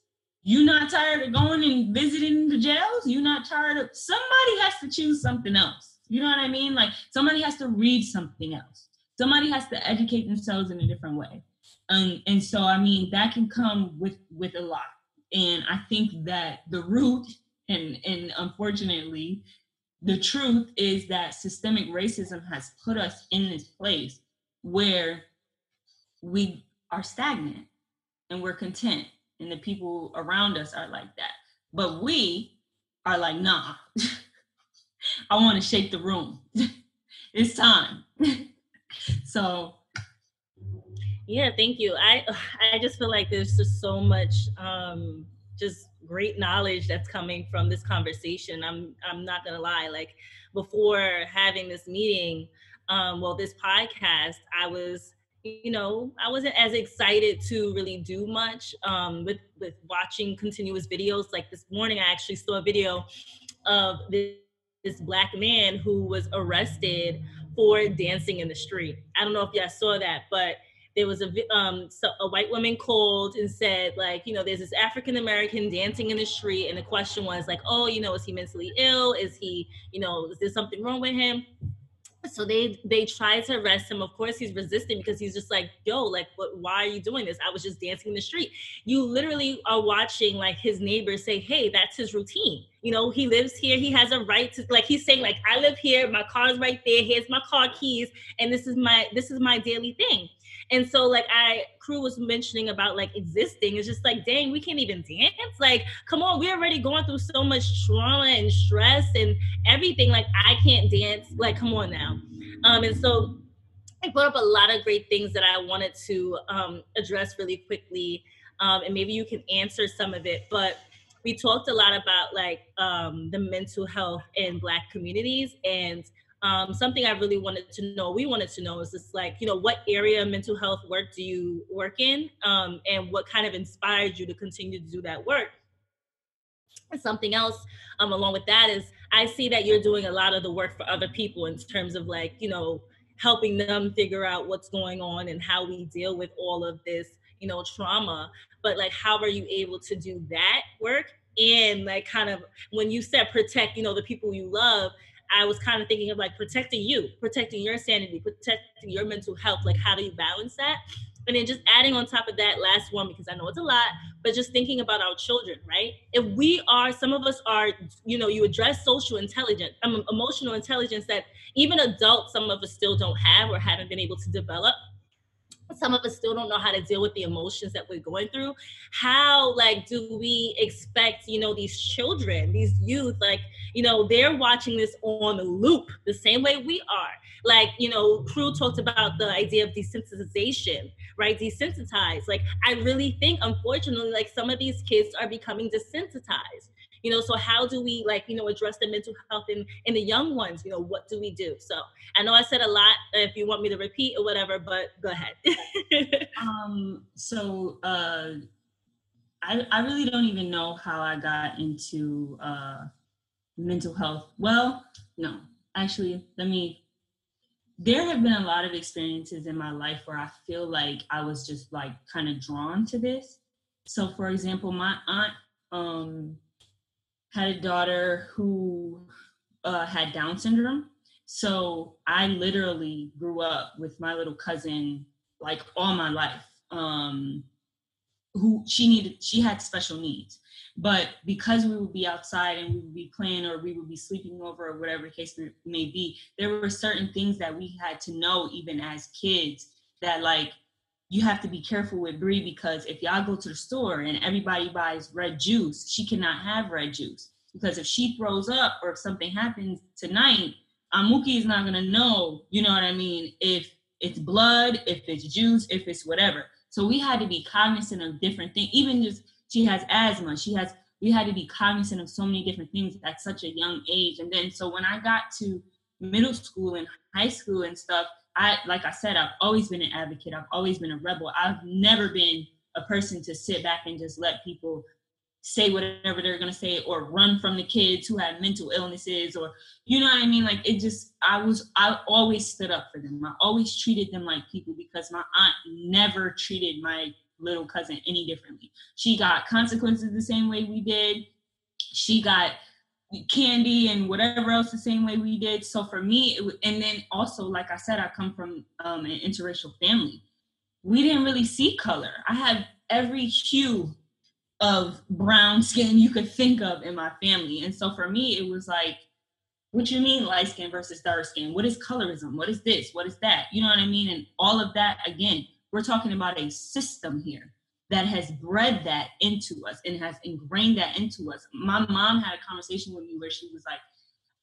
You're not tired of going and visiting the jails? You're not tired of somebody has to choose something else you know what i mean? Like somebody has to read something else. Somebody has to educate themselves in a different way. Um, and so i mean that can come with with a lot. And i think that the root and and unfortunately the truth is that systemic racism has put us in this place where we are stagnant and we're content and the people around us are like that. But we are like nah i want to shake the room it's time so yeah thank you i i just feel like there's just so much um just great knowledge that's coming from this conversation. I'm I'm not gonna lie, like before having this meeting, um, well, this podcast, I was, you know, I wasn't as excited to really do much um, with with watching continuous videos. Like this morning, I actually saw a video of this, this black man who was arrested for dancing in the street. I don't know if y'all saw that, but there was a um so a white woman called and said like you know there's this African American dancing in the street and the question was like oh you know is he mentally ill is he you know is there something wrong with him so they they try to arrest him. Of course he's resisting because he's just like yo like what why are you doing this? I was just dancing in the street. You literally are watching like his neighbors say hey that's his routine. You know he lives here. He has a right to like he's saying like i live here. My car's right there. Here's my car keys. And this is my this is my daily thing and so like I crew was mentioning about like existing, it's just like, dang, we can't even dance. Like, come on, we're already going through so much trauma and stress and everything. Like, I can't dance. Like, come on now. Um, and so I brought up a lot of great things that I wanted to um, address really quickly. Um, and maybe you can answer some of it. But we talked a lot about like um, the mental health in Black communities and um, something I really wanted to know, we wanted to know is just like, you know, what area of mental health work do you work in? Um, and what kind of inspired you to continue to do that work? Something else um, along with that is I see that you're doing a lot of the work for other people in terms of like, you know, helping them figure out what's going on and how we deal with all of this, you know, trauma. But like, how are you able to do that work? And like, kind of when you said protect, you know, the people you love, I was kind of thinking of like protecting you, protecting your sanity, protecting your mental health. Like, how do you balance that? And then just adding on top of that last one, because I know it's a lot, but just thinking about our children, right? If we are, some of us are, you know, you address social intelligence, um, emotional intelligence that even adults, some of us still don't have or haven't been able to develop some of us still don't know how to deal with the emotions that we're going through. How like do we expect you know these children these youth like you know they're watching this on the loop the same way we are. Like you know crew talked about the idea of desensitization right? Desensitized. Like i really think unfortunately like some of these kids are becoming desensitized you know so how do we like you know address the mental health in in the young ones you know what do we do so i know i said a lot if you want me to repeat or whatever but go ahead um so uh I, I really don't even know how I got into uh, mental health. Well, no, actually, let me. There have been a lot of experiences in my life where I feel like I was just like kind of drawn to this. So, for example, my aunt um, had a daughter who uh, had Down syndrome. So I literally grew up with my little cousin like all my life. Um, who she needed, she had special needs. But because we would be outside and we would be playing or we would be sleeping over or whatever case may be, there were certain things that we had to know even as kids that like you have to be careful with Bree because if y'all go to the store and everybody buys red juice, she cannot have red juice because if she throws up or if something happens tonight, Amuki is not gonna know, you know what I mean, if it's blood, if it's juice, if it's whatever. So we had to be cognizant of different things. Even just she has asthma, she has we had to be cognizant of so many different things at such a young age. And then so when I got to middle school and high school and stuff, I like I said, I've always been an advocate. I've always been a rebel. I've never been a person to sit back and just let people say whatever they're gonna say or run from the kids who had mental illnesses or you know what I mean? Like it just I was I always stood up for them. I always treated them like people because my aunt never treated my little cousin any differently. She got consequences the same way we did. She got candy and whatever else the same way we did. So for me, it, and then also, like I said, I come from um, an interracial family. We didn't really see color. I had every hue of brown skin you could think of in my family. And so for me, it was like, what you mean light skin versus dark skin? What is colorism? What is this? What is that? You know what I mean? And all of that, again, we're talking about a system here that has bred that into us and has ingrained that into us. My mom had a conversation with me where she was like,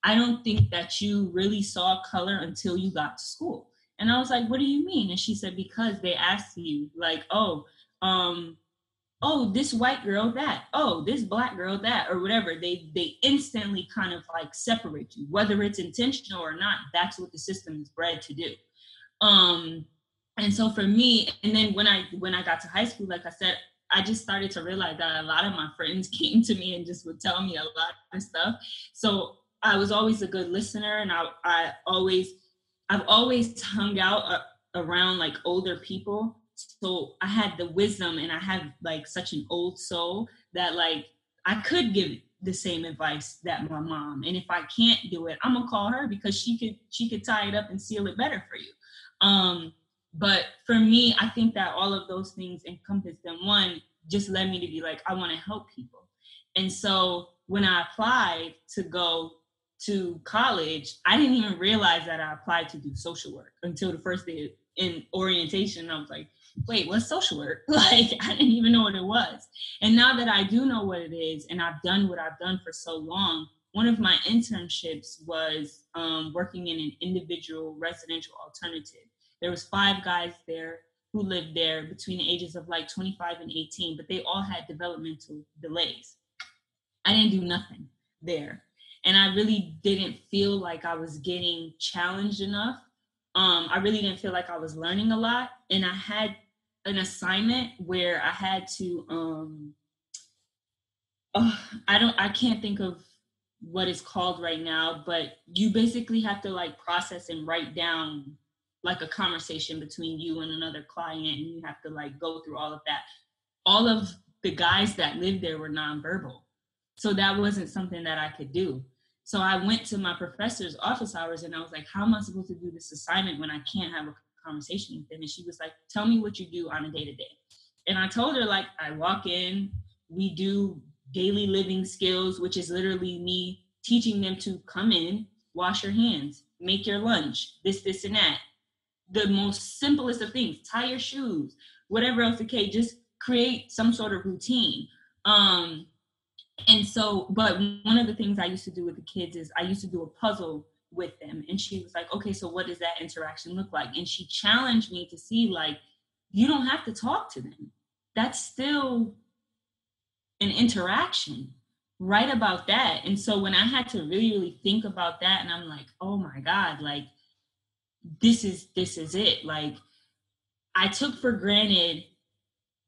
I don't think that you really saw color until you got to school. And I was like, what do you mean? And she said, because they asked you, like, oh, um, oh, this white girl, that, oh, this black girl, that, or whatever. They they instantly kind of like separate you, whether it's intentional or not. That's what the system is bred to do. Um, and so for me and then when i when i got to high school like i said i just started to realize that a lot of my friends came to me and just would tell me a lot of stuff. So i was always a good listener and i, I always i've always hung out uh, around like older people. So i had the wisdom and i had like such an old soul that like i could give the same advice that my mom. And if i can't do it i'm gonna call her because she could she could tie it up and seal it better for you. Um but for me, I think that all of those things encompassed them. One just led me to be like, I want to help people. And so when I applied to go to college, I didn't even realize that I applied to do social work until the first day in orientation. I was like, wait, what's social work? Like, I didn't even know what it was. And now that I do know what it is and I've done what I've done for so long, one of my internships was um, working in an individual residential alternative there was five guys there who lived there between the ages of like 25 and 18, but they all had developmental delays. I didn't do nothing there. And I really didn't feel like I was getting challenged enough. Um, I really didn't feel like I was learning a lot. And I had an assignment where I had to um oh, I don't I can't think of what it's called right now, but you basically have to like process and write down like a conversation between you and another client and you have to like go through all of that. All of the guys that lived there were nonverbal. So that wasn't something that i could do. So i went to my professor's office hours and i was like how am i supposed to do this assignment when i can't have a conversation with them? And she was like tell me what you do on a day to day and i told her like i walk in we do daily living skills which is literally me teaching them to come in wash your hands make your lunch this this and that the most simplest of things tie your shoes whatever else okay just create some sort of routine. Um and so but one of the things i used to do with the kids is i used to do a puzzle with them and she was like okay so what does that interaction look like? And she challenged me to see like you don't have to talk to them. That's still an interaction. Right about that. And so when i had to really really think about that and i'm like oh my god like this is this is it. Like i took for granted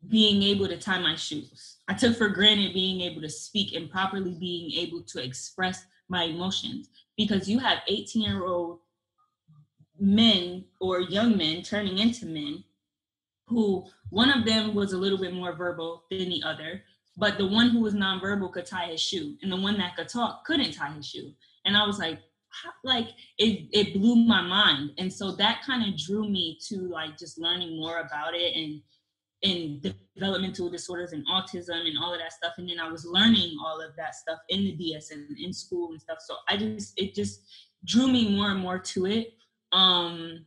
being able to tie my shoes. I took for granted being able to speak and properly being able to express my emotions. Because you have 18 year old men or young men turning into men who one of them was a little bit more verbal than the other but the one who was nonverbal could tie his shoe and the one that could talk couldn't tie his shoe. And i was like like it it blew my mind. And so that kind of drew me to like just learning more about it and and developmental disorders and autism and all of that stuff. And then i was learning all of that stuff in the dsm in school and stuff. So i just it just drew me more and more to it. Um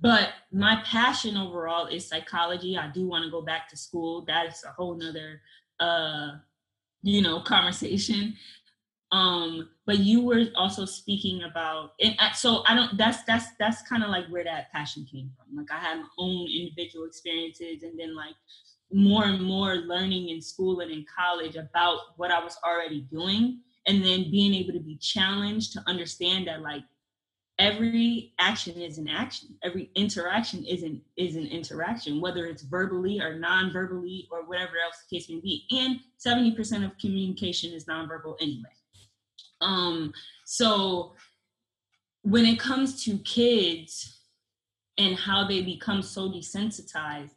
but my passion overall is psychology. I do want to go back to school. That is a whole nother uh you know conversation um but you were also speaking about and so i don't that's that's that's kind of like where that passion came from. Like i had my own individual experiences and then like more and more learning in school and in college about what I was already doing and then being able to be challenged to understand that like every action is an action. Every interaction is an is an interaction whether it's verbally or non-verbally or whatever else the case may be. And 70% of communication is nonverbal anyway um so when it comes to kids and how they become so desensitized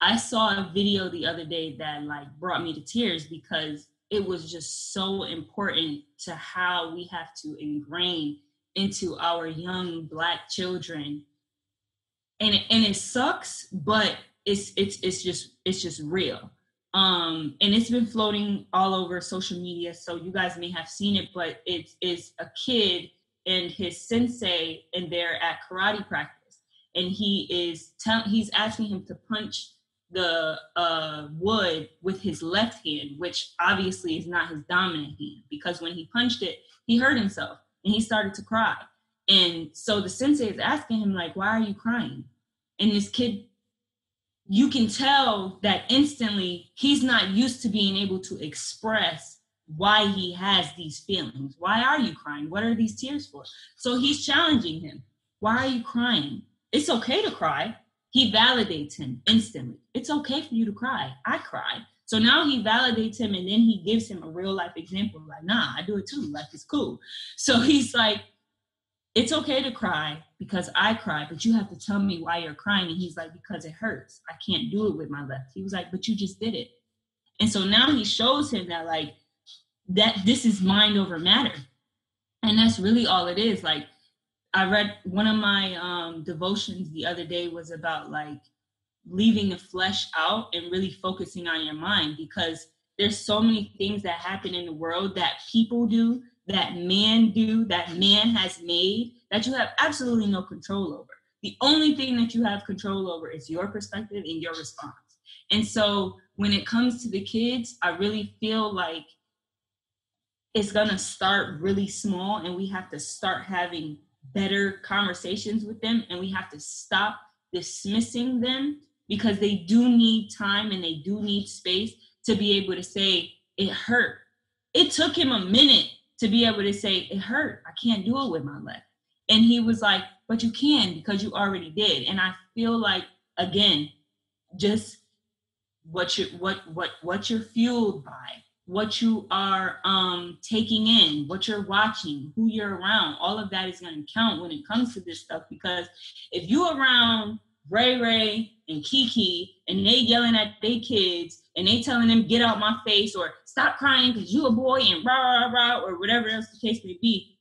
i saw a video the other day that like brought me to tears because it was just so important to how we have to ingrain into our young black children. And it, and it sucks but it's it's it's just it's just real um and it's been floating all over social media so you guys may have seen it but it's it's a kid and his sensei and they're at karate practice and he is tell he's asking him to punch the uh, wood with his left hand, which obviously is not his dominant hand, because when he punched it, he hurt himself and he started to cry. And so the sensei is asking him, like, why are you crying? And this kid, you can tell that instantly he's not used to being able to express why he has these feelings. Why are you crying? What are these tears for? So he's challenging him. Why are you crying? It's okay to cry. He validates him instantly. It's okay for you to cry. I cry. So now he validates him and then he gives him a real life example like, nah, I do it too. Like, it's cool. So he's like, it's okay to cry because I cry, but you have to tell me why you're crying. And he's like, because it hurts. I can't do it with my left. He was like, but you just did it. And so now he shows him that, like, that this is mind over matter. And that's really all it is. Like, I read one of my um, devotions the other day was about like leaving the flesh out and really focusing on your mind because there's so many things that happen in the world that people do that man do that man has made that you have absolutely no control over the only thing that you have control over is your perspective and your response and so when it comes to the kids i really feel like it's going to start really small and we have to start having better conversations with them and we have to stop dismissing them because they do need time and they do need space to be able to say it hurt. It took him a minute to be able to say it hurt. I can't do it with my left. And he was like, but you can because you already did. And I feel like again, just what you what what what you're fueled by, what you are um taking in, what you're watching, who you're around, all of that is going to count when it comes to this stuff because if you around Ray Ray and Kiki and they yelling at their kids and they telling them get out my face or stop crying because you a boy and rah rah rah or whatever else the case may be.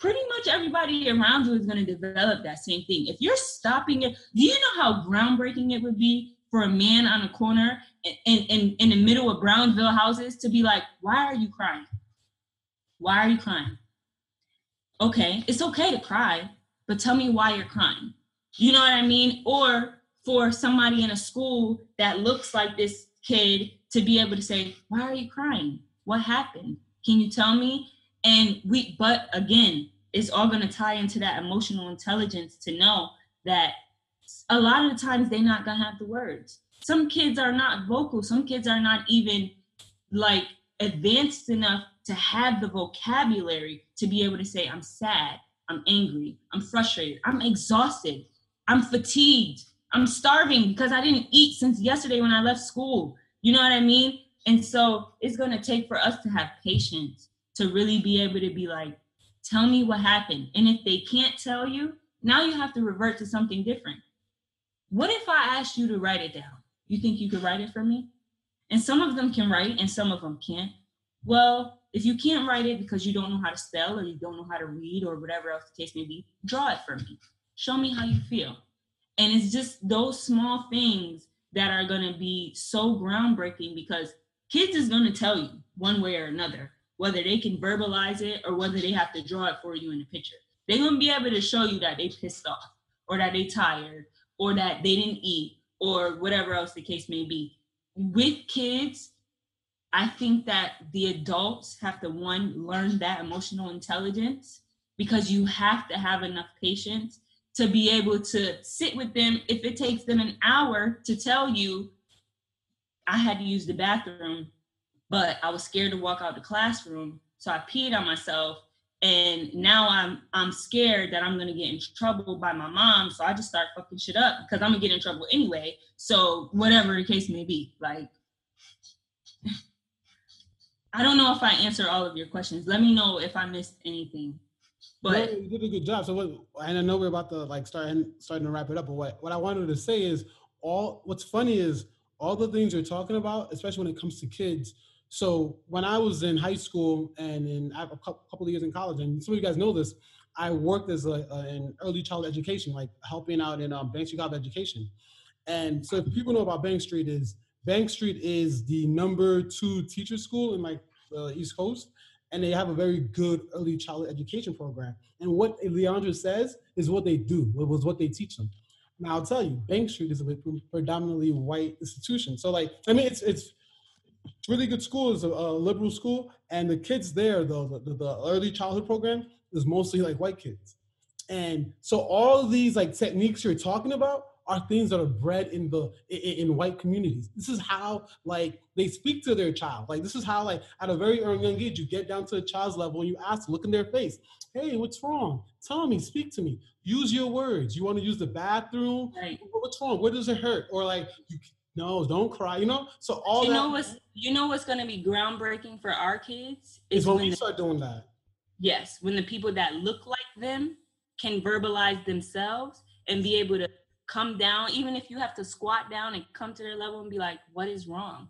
Pretty much everybody around you is going to develop that same thing. If you're stopping it, do you know how groundbreaking it would be for a man on a corner in, in, in the middle of Brownsville houses to be like, why are you crying? Why are you crying? Okay, it's okay to cry, but tell me why you're crying. You know what I mean? Or for somebody in a school that looks like this kid to be able to say, Why are you crying? What happened? Can you tell me? And we, but again, it's all going to tie into that emotional intelligence to know that a lot of the times they're not going to have the words. Some kids are not vocal, some kids are not even like advanced enough to have the vocabulary to be able to say, I'm sad, I'm angry, I'm frustrated, I'm exhausted. I'm fatigued. I'm starving because I didn't eat since yesterday when I left school. You know what I mean? And so it's going to take for us to have patience to really be able to be like, tell me what happened. And if they can't tell you, now you have to revert to something different. What if I asked you to write it down? You think you could write it for me? And some of them can write and some of them can't. Well, if you can't write it because you don't know how to spell or you don't know how to read or whatever else the case may be, draw it for me show me how you feel and it's just those small things that are going to be so groundbreaking because kids is going to tell you one way or another whether they can verbalize it or whether they have to draw it for you in a picture. They're going to be able to show you that they pissed off or that they tired or that they didn't eat or whatever else the case may be. With kids i think that the adults have to one learn that emotional intelligence because you have to have enough patience to be able to sit with them if it takes them an hour to tell you I had to use the bathroom, but I was scared to walk out the classroom. So I peed on myself. And now I'm I'm scared that I'm gonna get in trouble by my mom. So I just start fucking shit up because I'm gonna get in trouble anyway. So whatever the case may be. Like I don't know if I answered all of your questions. Let me know if I missed anything. But you did a good job. So what and I know we're about to like start starting to wrap it up, but what, what I wanted to say is all what's funny is all the things you're talking about, especially when it comes to kids. So when I was in high school and in a couple of years in college, and some of you guys know this, I worked as a, a in early child education, like helping out in um, Bank Street Education. And so if people know about Bank Street is Bank Street is the number two teacher school in like the East Coast, and they have a very good early childhood education program. And what Leandra says is what they do, it was what they teach them. Now I'll tell you, Bank Street is a predominantly white institution. So like, I mean, it's it's really good school. It's a, a liberal school, and the kids there, though, the, the early childhood program is mostly like white kids. And so all these like techniques you're talking about are things that are bred in the in, in, white communities. This is how like they speak to their child. Like this is how like at a very early young age you get down to a child's level and you ask, look in their face, hey, what's wrong? Tell me, speak to me. Use your words. You want to use the bathroom? Right. What's wrong? Where does it hurt? Or like you no, don't cry. You know. So all you that, know what's you know what's going to be groundbreaking for our kids is, is when, when we the, start doing that. Yes, when the people that look like them can verbalize themselves and be able to come down, even if you have to squat down and come to their level and be like, what is wrong?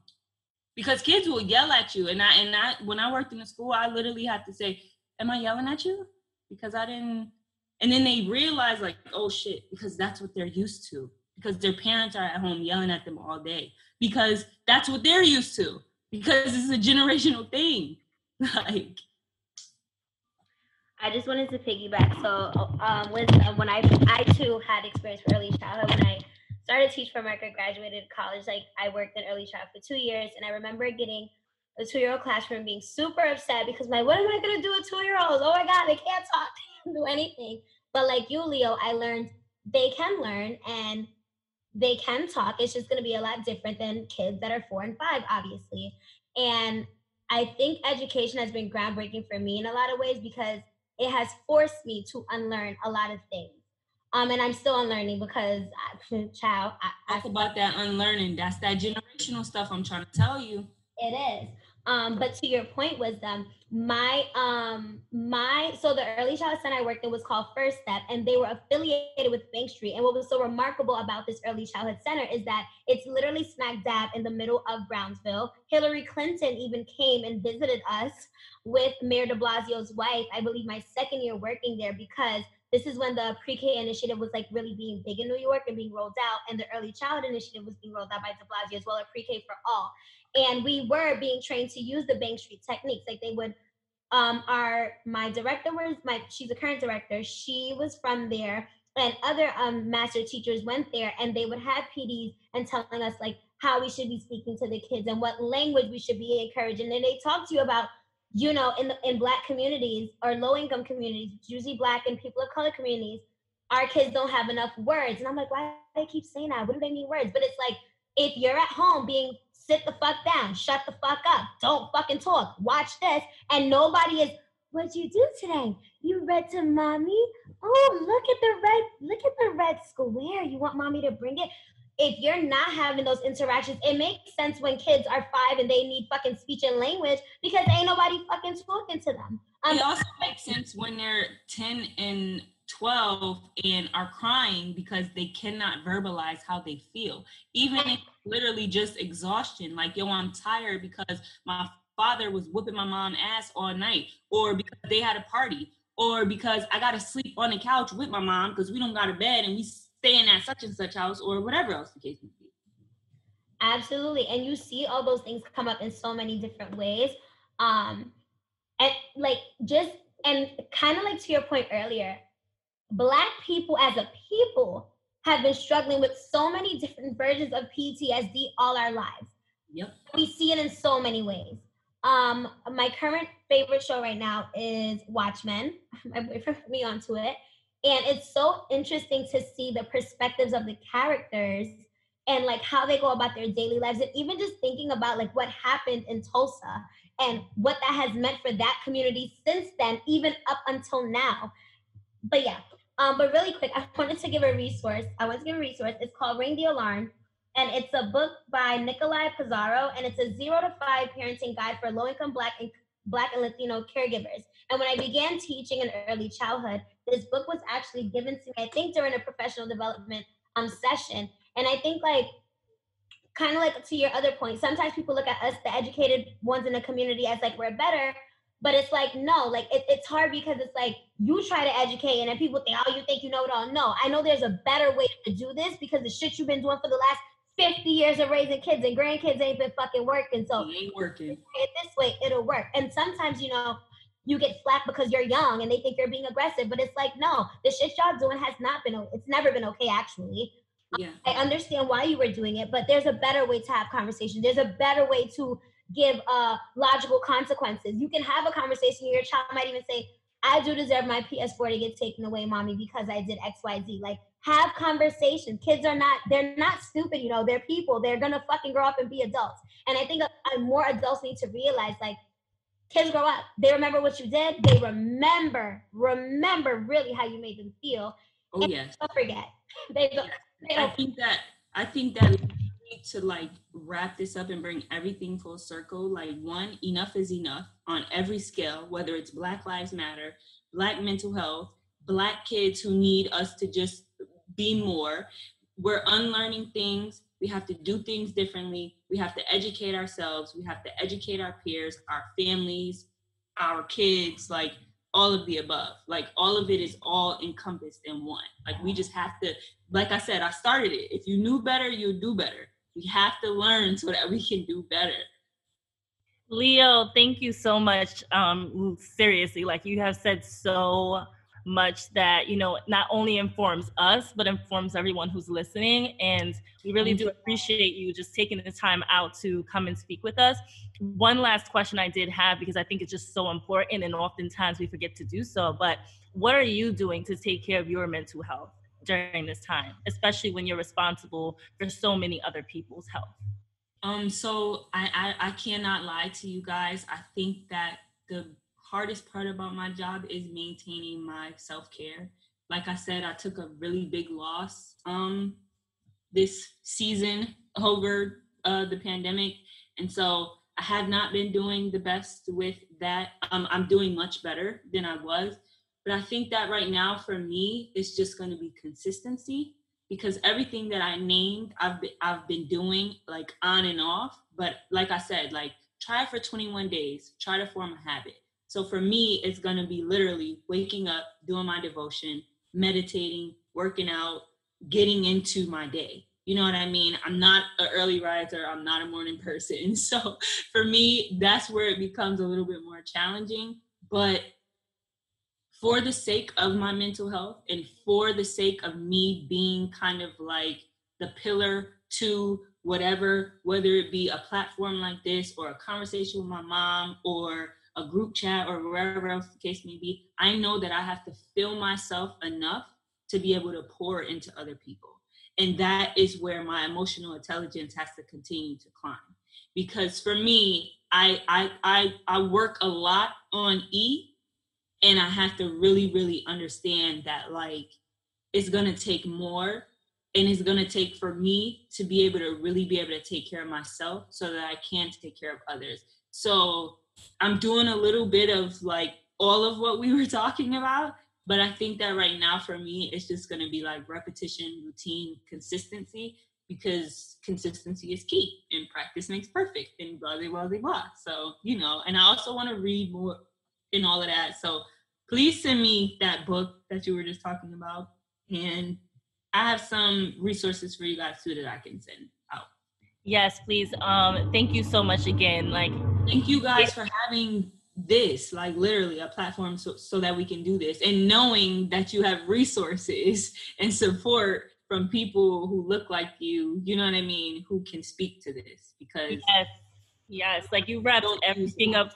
Because kids will yell at you. And I and I when I worked in the school, I literally had to say, Am I yelling at you? Because I didn't and then they realize like, oh shit, because that's what they're used to. Because their parents are at home yelling at them all day. Because that's what they're used to. Because it's a generational thing. like I just wanted to piggyback. So, um, with uh, when I I too had experience for early childhood when I started teach for America, graduated college. Like I worked in early childhood for two years, and I remember getting a two-year-old classroom being super upset because my what am I gonna do with two-year-olds? Oh my god, they can't talk, they can't do anything. But like you, Leo, I learned they can learn and they can talk. It's just gonna be a lot different than kids that are four and five, obviously. And I think education has been groundbreaking for me in a lot of ways because it has forced me to unlearn a lot of things. Um, and I'm still unlearning because, I, child, I, I talk about that unlearning. That's that generational stuff I'm trying to tell you. It is. Um, but to your point, wisdom, my um my so the early childhood center I worked in was called First Step, and they were affiliated with Bank Street. And what was so remarkable about this early childhood center is that it's literally smack dab in the middle of Brownsville. Hillary Clinton even came and visited us with Mayor De Blasio's wife. I believe my second year working there because this is when the pre-K initiative was like really being big in New York and being rolled out, and the early child initiative was being rolled out by De Blasio as well, a pre-K for all. And we were being trained to use the bank street techniques. Like they would um our my director was my she's a current director. She was from there and other um master teachers went there and they would have pds and telling us like how we should be speaking to the kids and what language we should be encouraging. And they talk to you about you know in the, in black communities or low income communities usually black and people of color communities our kids don't have enough words and i'm like why do they keep saying that what do they mean words but it's like if you're at home being sit the fuck down, shut the fuck up, don't fucking talk, watch this, and nobody is, what'd you do today? You read to mommy? Oh, look at the red, look at the red square. You want mommy to bring it? If you're not having those interactions, it makes sense when kids are five and they need fucking speech and language because ain't nobody fucking talking to them. Um, it also makes sense when they're 10 and 12 and are crying because they cannot verbalize how they feel. Even if literally just exhaustion, like, yo, I'm tired because my father was whooping my mom ass all night, or because they had a party, or because I got to sleep on the couch with my mom because we don't got a bed and we staying at such and such house, or whatever else the case may be. Absolutely. And you see all those things come up in so many different ways. Um, and like just and kind of like to your point earlier, Black people as a people have been struggling with so many different versions of PTSD all our lives. Yep. We see it in so many ways. Um, my current favorite show right now is Watchmen. My boyfriend put me onto it. And it's so interesting to see the perspectives of the characters and like how they go about their daily lives and even just thinking about like what happened in Tulsa and what that has meant for that community since then even up until now. But yeah um but really quick I wanted to give a resource. I want to give a resource. It's called Ring the Alarm and it's a book by Nikolai Pizarro and it's a 0 to 5 parenting guide for low income black and black and Latino caregivers and when I began teaching in early childhood this book was actually given to me I think during a professional development um session and I think like kind of like to your other point, sometimes people look at us, the educated ones in the community, as like we're better. But it's like, no, like it, it's hard because it's like you try to educate and then people think, oh, you think you know it all. No, I know there's a better way to do this because the shit you've been doing for the last 50 years of raising kids and grandkids ain't been fucking working. So it ain't working. It this way, it'll work. And sometimes, you know, you get flack because you're young and they think you're being aggressive. But it's like, no, the shit y'all doing has not been, it's never been okay, actually. Yeah. I understand why you were doing it, but there's a better way to have conversation. There's a better way to give uh, logical consequences. You can have a conversation. Your child might even say, "I do deserve my PS4 to get taken away, mommy, because I did X, Y, Z." Like, have conversation. Kids are not they're not stupid. You know, they're people. They're gonna fucking grow up and be adults. And I think uh, more adults need to realize, like, kids grow up. They remember what you did. They remember, remember really how you made them feel. Oh yes. Don't forget. They don't. they don't I think that I think that we need to like wrap this up and bring everything full circle. Like one, enough is enough on every scale, whether it's Black Lives Matter, Black mental health, Black kids who need us to just be more. We're unlearning things. We have to do things differently. We have to educate ourselves. We have to educate our peers, our families, our kids. Like all of the above. Like all of it is all encompassed in one. Like we just have to, like I said, I started it. If you knew better, you'd do better. We have to learn so that we can do better. Leo, thank you so much. Um, seriously, like you have said so much that you know not only informs us but informs everyone who's listening. And we really do appreciate you just taking the time out to come and speak with us. One last question i did have because i think it's just so important and oftentimes we forget to do so but what are you doing to take care of your mental health during this time especially when you're responsible for so many other people's health? Um so i i, I cannot lie to you guys. I think that the hardest part about my job is maintaining my self-care. Like I said, I took a really big loss um this season over uh, the pandemic. And so I have not been doing the best with that. Um, I'm doing much better than I was. But I think that right now for me, it's just going to be consistency because everything that I named, I've been, I've been doing like on and off. But like I said, like try for 21 days, try to form a habit. So for me, it's going to be literally waking up, doing my devotion, meditating, working out, getting into my day. You know what I mean? I'm not an early riser, I'm not a morning person. So for me, that's where it becomes a little bit more challenging. But for the sake of my mental health and for the sake of me being kind of like the pillar to whatever, whether it be a platform like this or a conversation with my mom or a group chat or wherever else the case may be, I know that I have to fill myself enough to be able to pour into other people. And that is where my emotional intelligence has to continue to climb. Because for me, I I I, I work a lot on E and I have to really, really understand that like it's gonna take more and it's gonna take for me to be able to really be able to take care of myself so that I can take care of others. So I'm doing a little bit of like all of what we were talking about, but I think that right now for me, it's just going to be like repetition, routine, consistency, because consistency is key and practice makes perfect and blah, blah, blah, blah. So, you know, and I also want to read more in all of that. So please send me that book that you were just talking about. And I have some resources for you guys too that I can send. Yes, please. Um, thank you so much again. Like thank you guys for having this like literally a platform so, so that we can do this and knowing that you have resources and support from people who look like you you know what i mean who can speak to this because yes yes like you wrapped everything up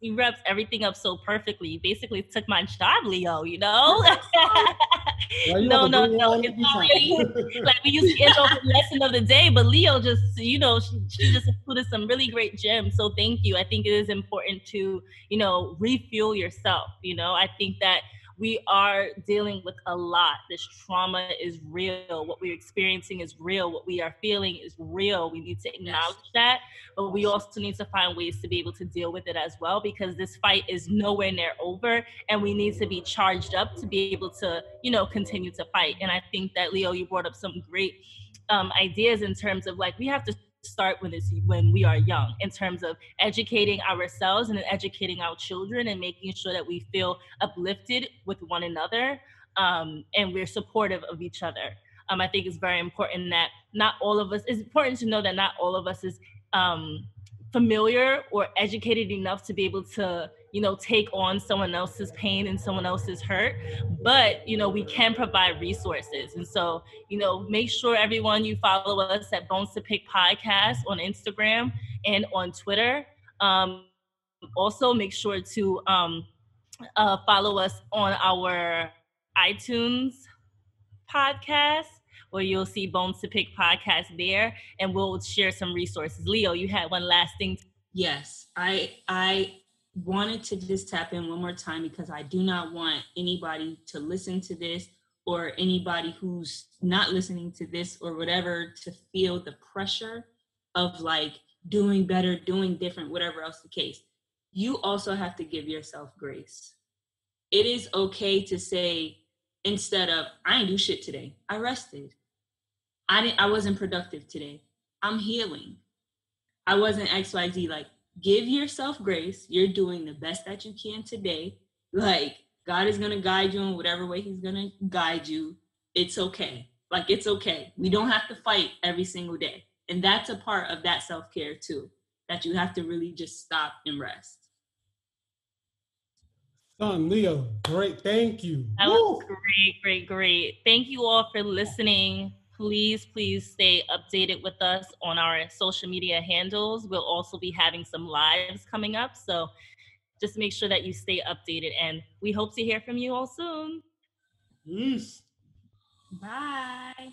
you wrapped everything up so perfectly. You basically took my job, Leo. You know? no, no, no. It's like we used to end off the lesson of the day, but Leo just, you know, she, she just included some really great gems. So thank you. I think it is important to, you know, refuel yourself. You know, I think that we are dealing with a lot. This trauma is real. What we're experiencing is real. What we are feeling is real. We need to acknowledge yes. that, but we also need to find ways to be able to deal with it as well because this fight is nowhere near over and we need to be charged up to be able to, you know, continue to fight. And I think that Leo, you brought up some great um, ideas in terms of like we have to start when it's when we are young in terms of educating ourselves and educating our children and making sure that we feel uplifted with one another um, and we're supportive of each other. Um, i think it's very important that not all of us it's important to know that not all of us is um, familiar or educated enough to be able to you know take on someone else's pain and someone else's hurt but you know we can provide resources. And so you know make sure everyone you follow us at bones to pick podcast on instagram and on twitter. Um, also make sure to um, uh, follow us on our itunes podcast where you'll see bones to pick podcast there and we'll share some resources. Leo you had one last thing. Yes i i wanted to just tap in one more time because I do not want anybody to listen to this or anybody who's not listening to this or whatever to feel the pressure of like doing better, doing different, whatever else the case. You also have to give yourself grace. It is okay to say instead of I didn't do shit today. I rested. I didn't I wasn't productive today. I'm healing. I wasn't XYZ like give yourself grace. You're doing the best that you can today. Like God is gonna guide you in whatever way He's gonna guide you. It's okay. Like it's okay. We don't have to fight every single day. And that's a part of that self-care too. That you have to really just stop and rest. Son, Leo, great. Thank you. That Woo! was great, great, great. Thank you all for listening please, please stay updated with us on our social media handles. We'll also be having some lives coming up. So just make sure that you stay updated. And we hope to hear from you all soon. Peace. Bye.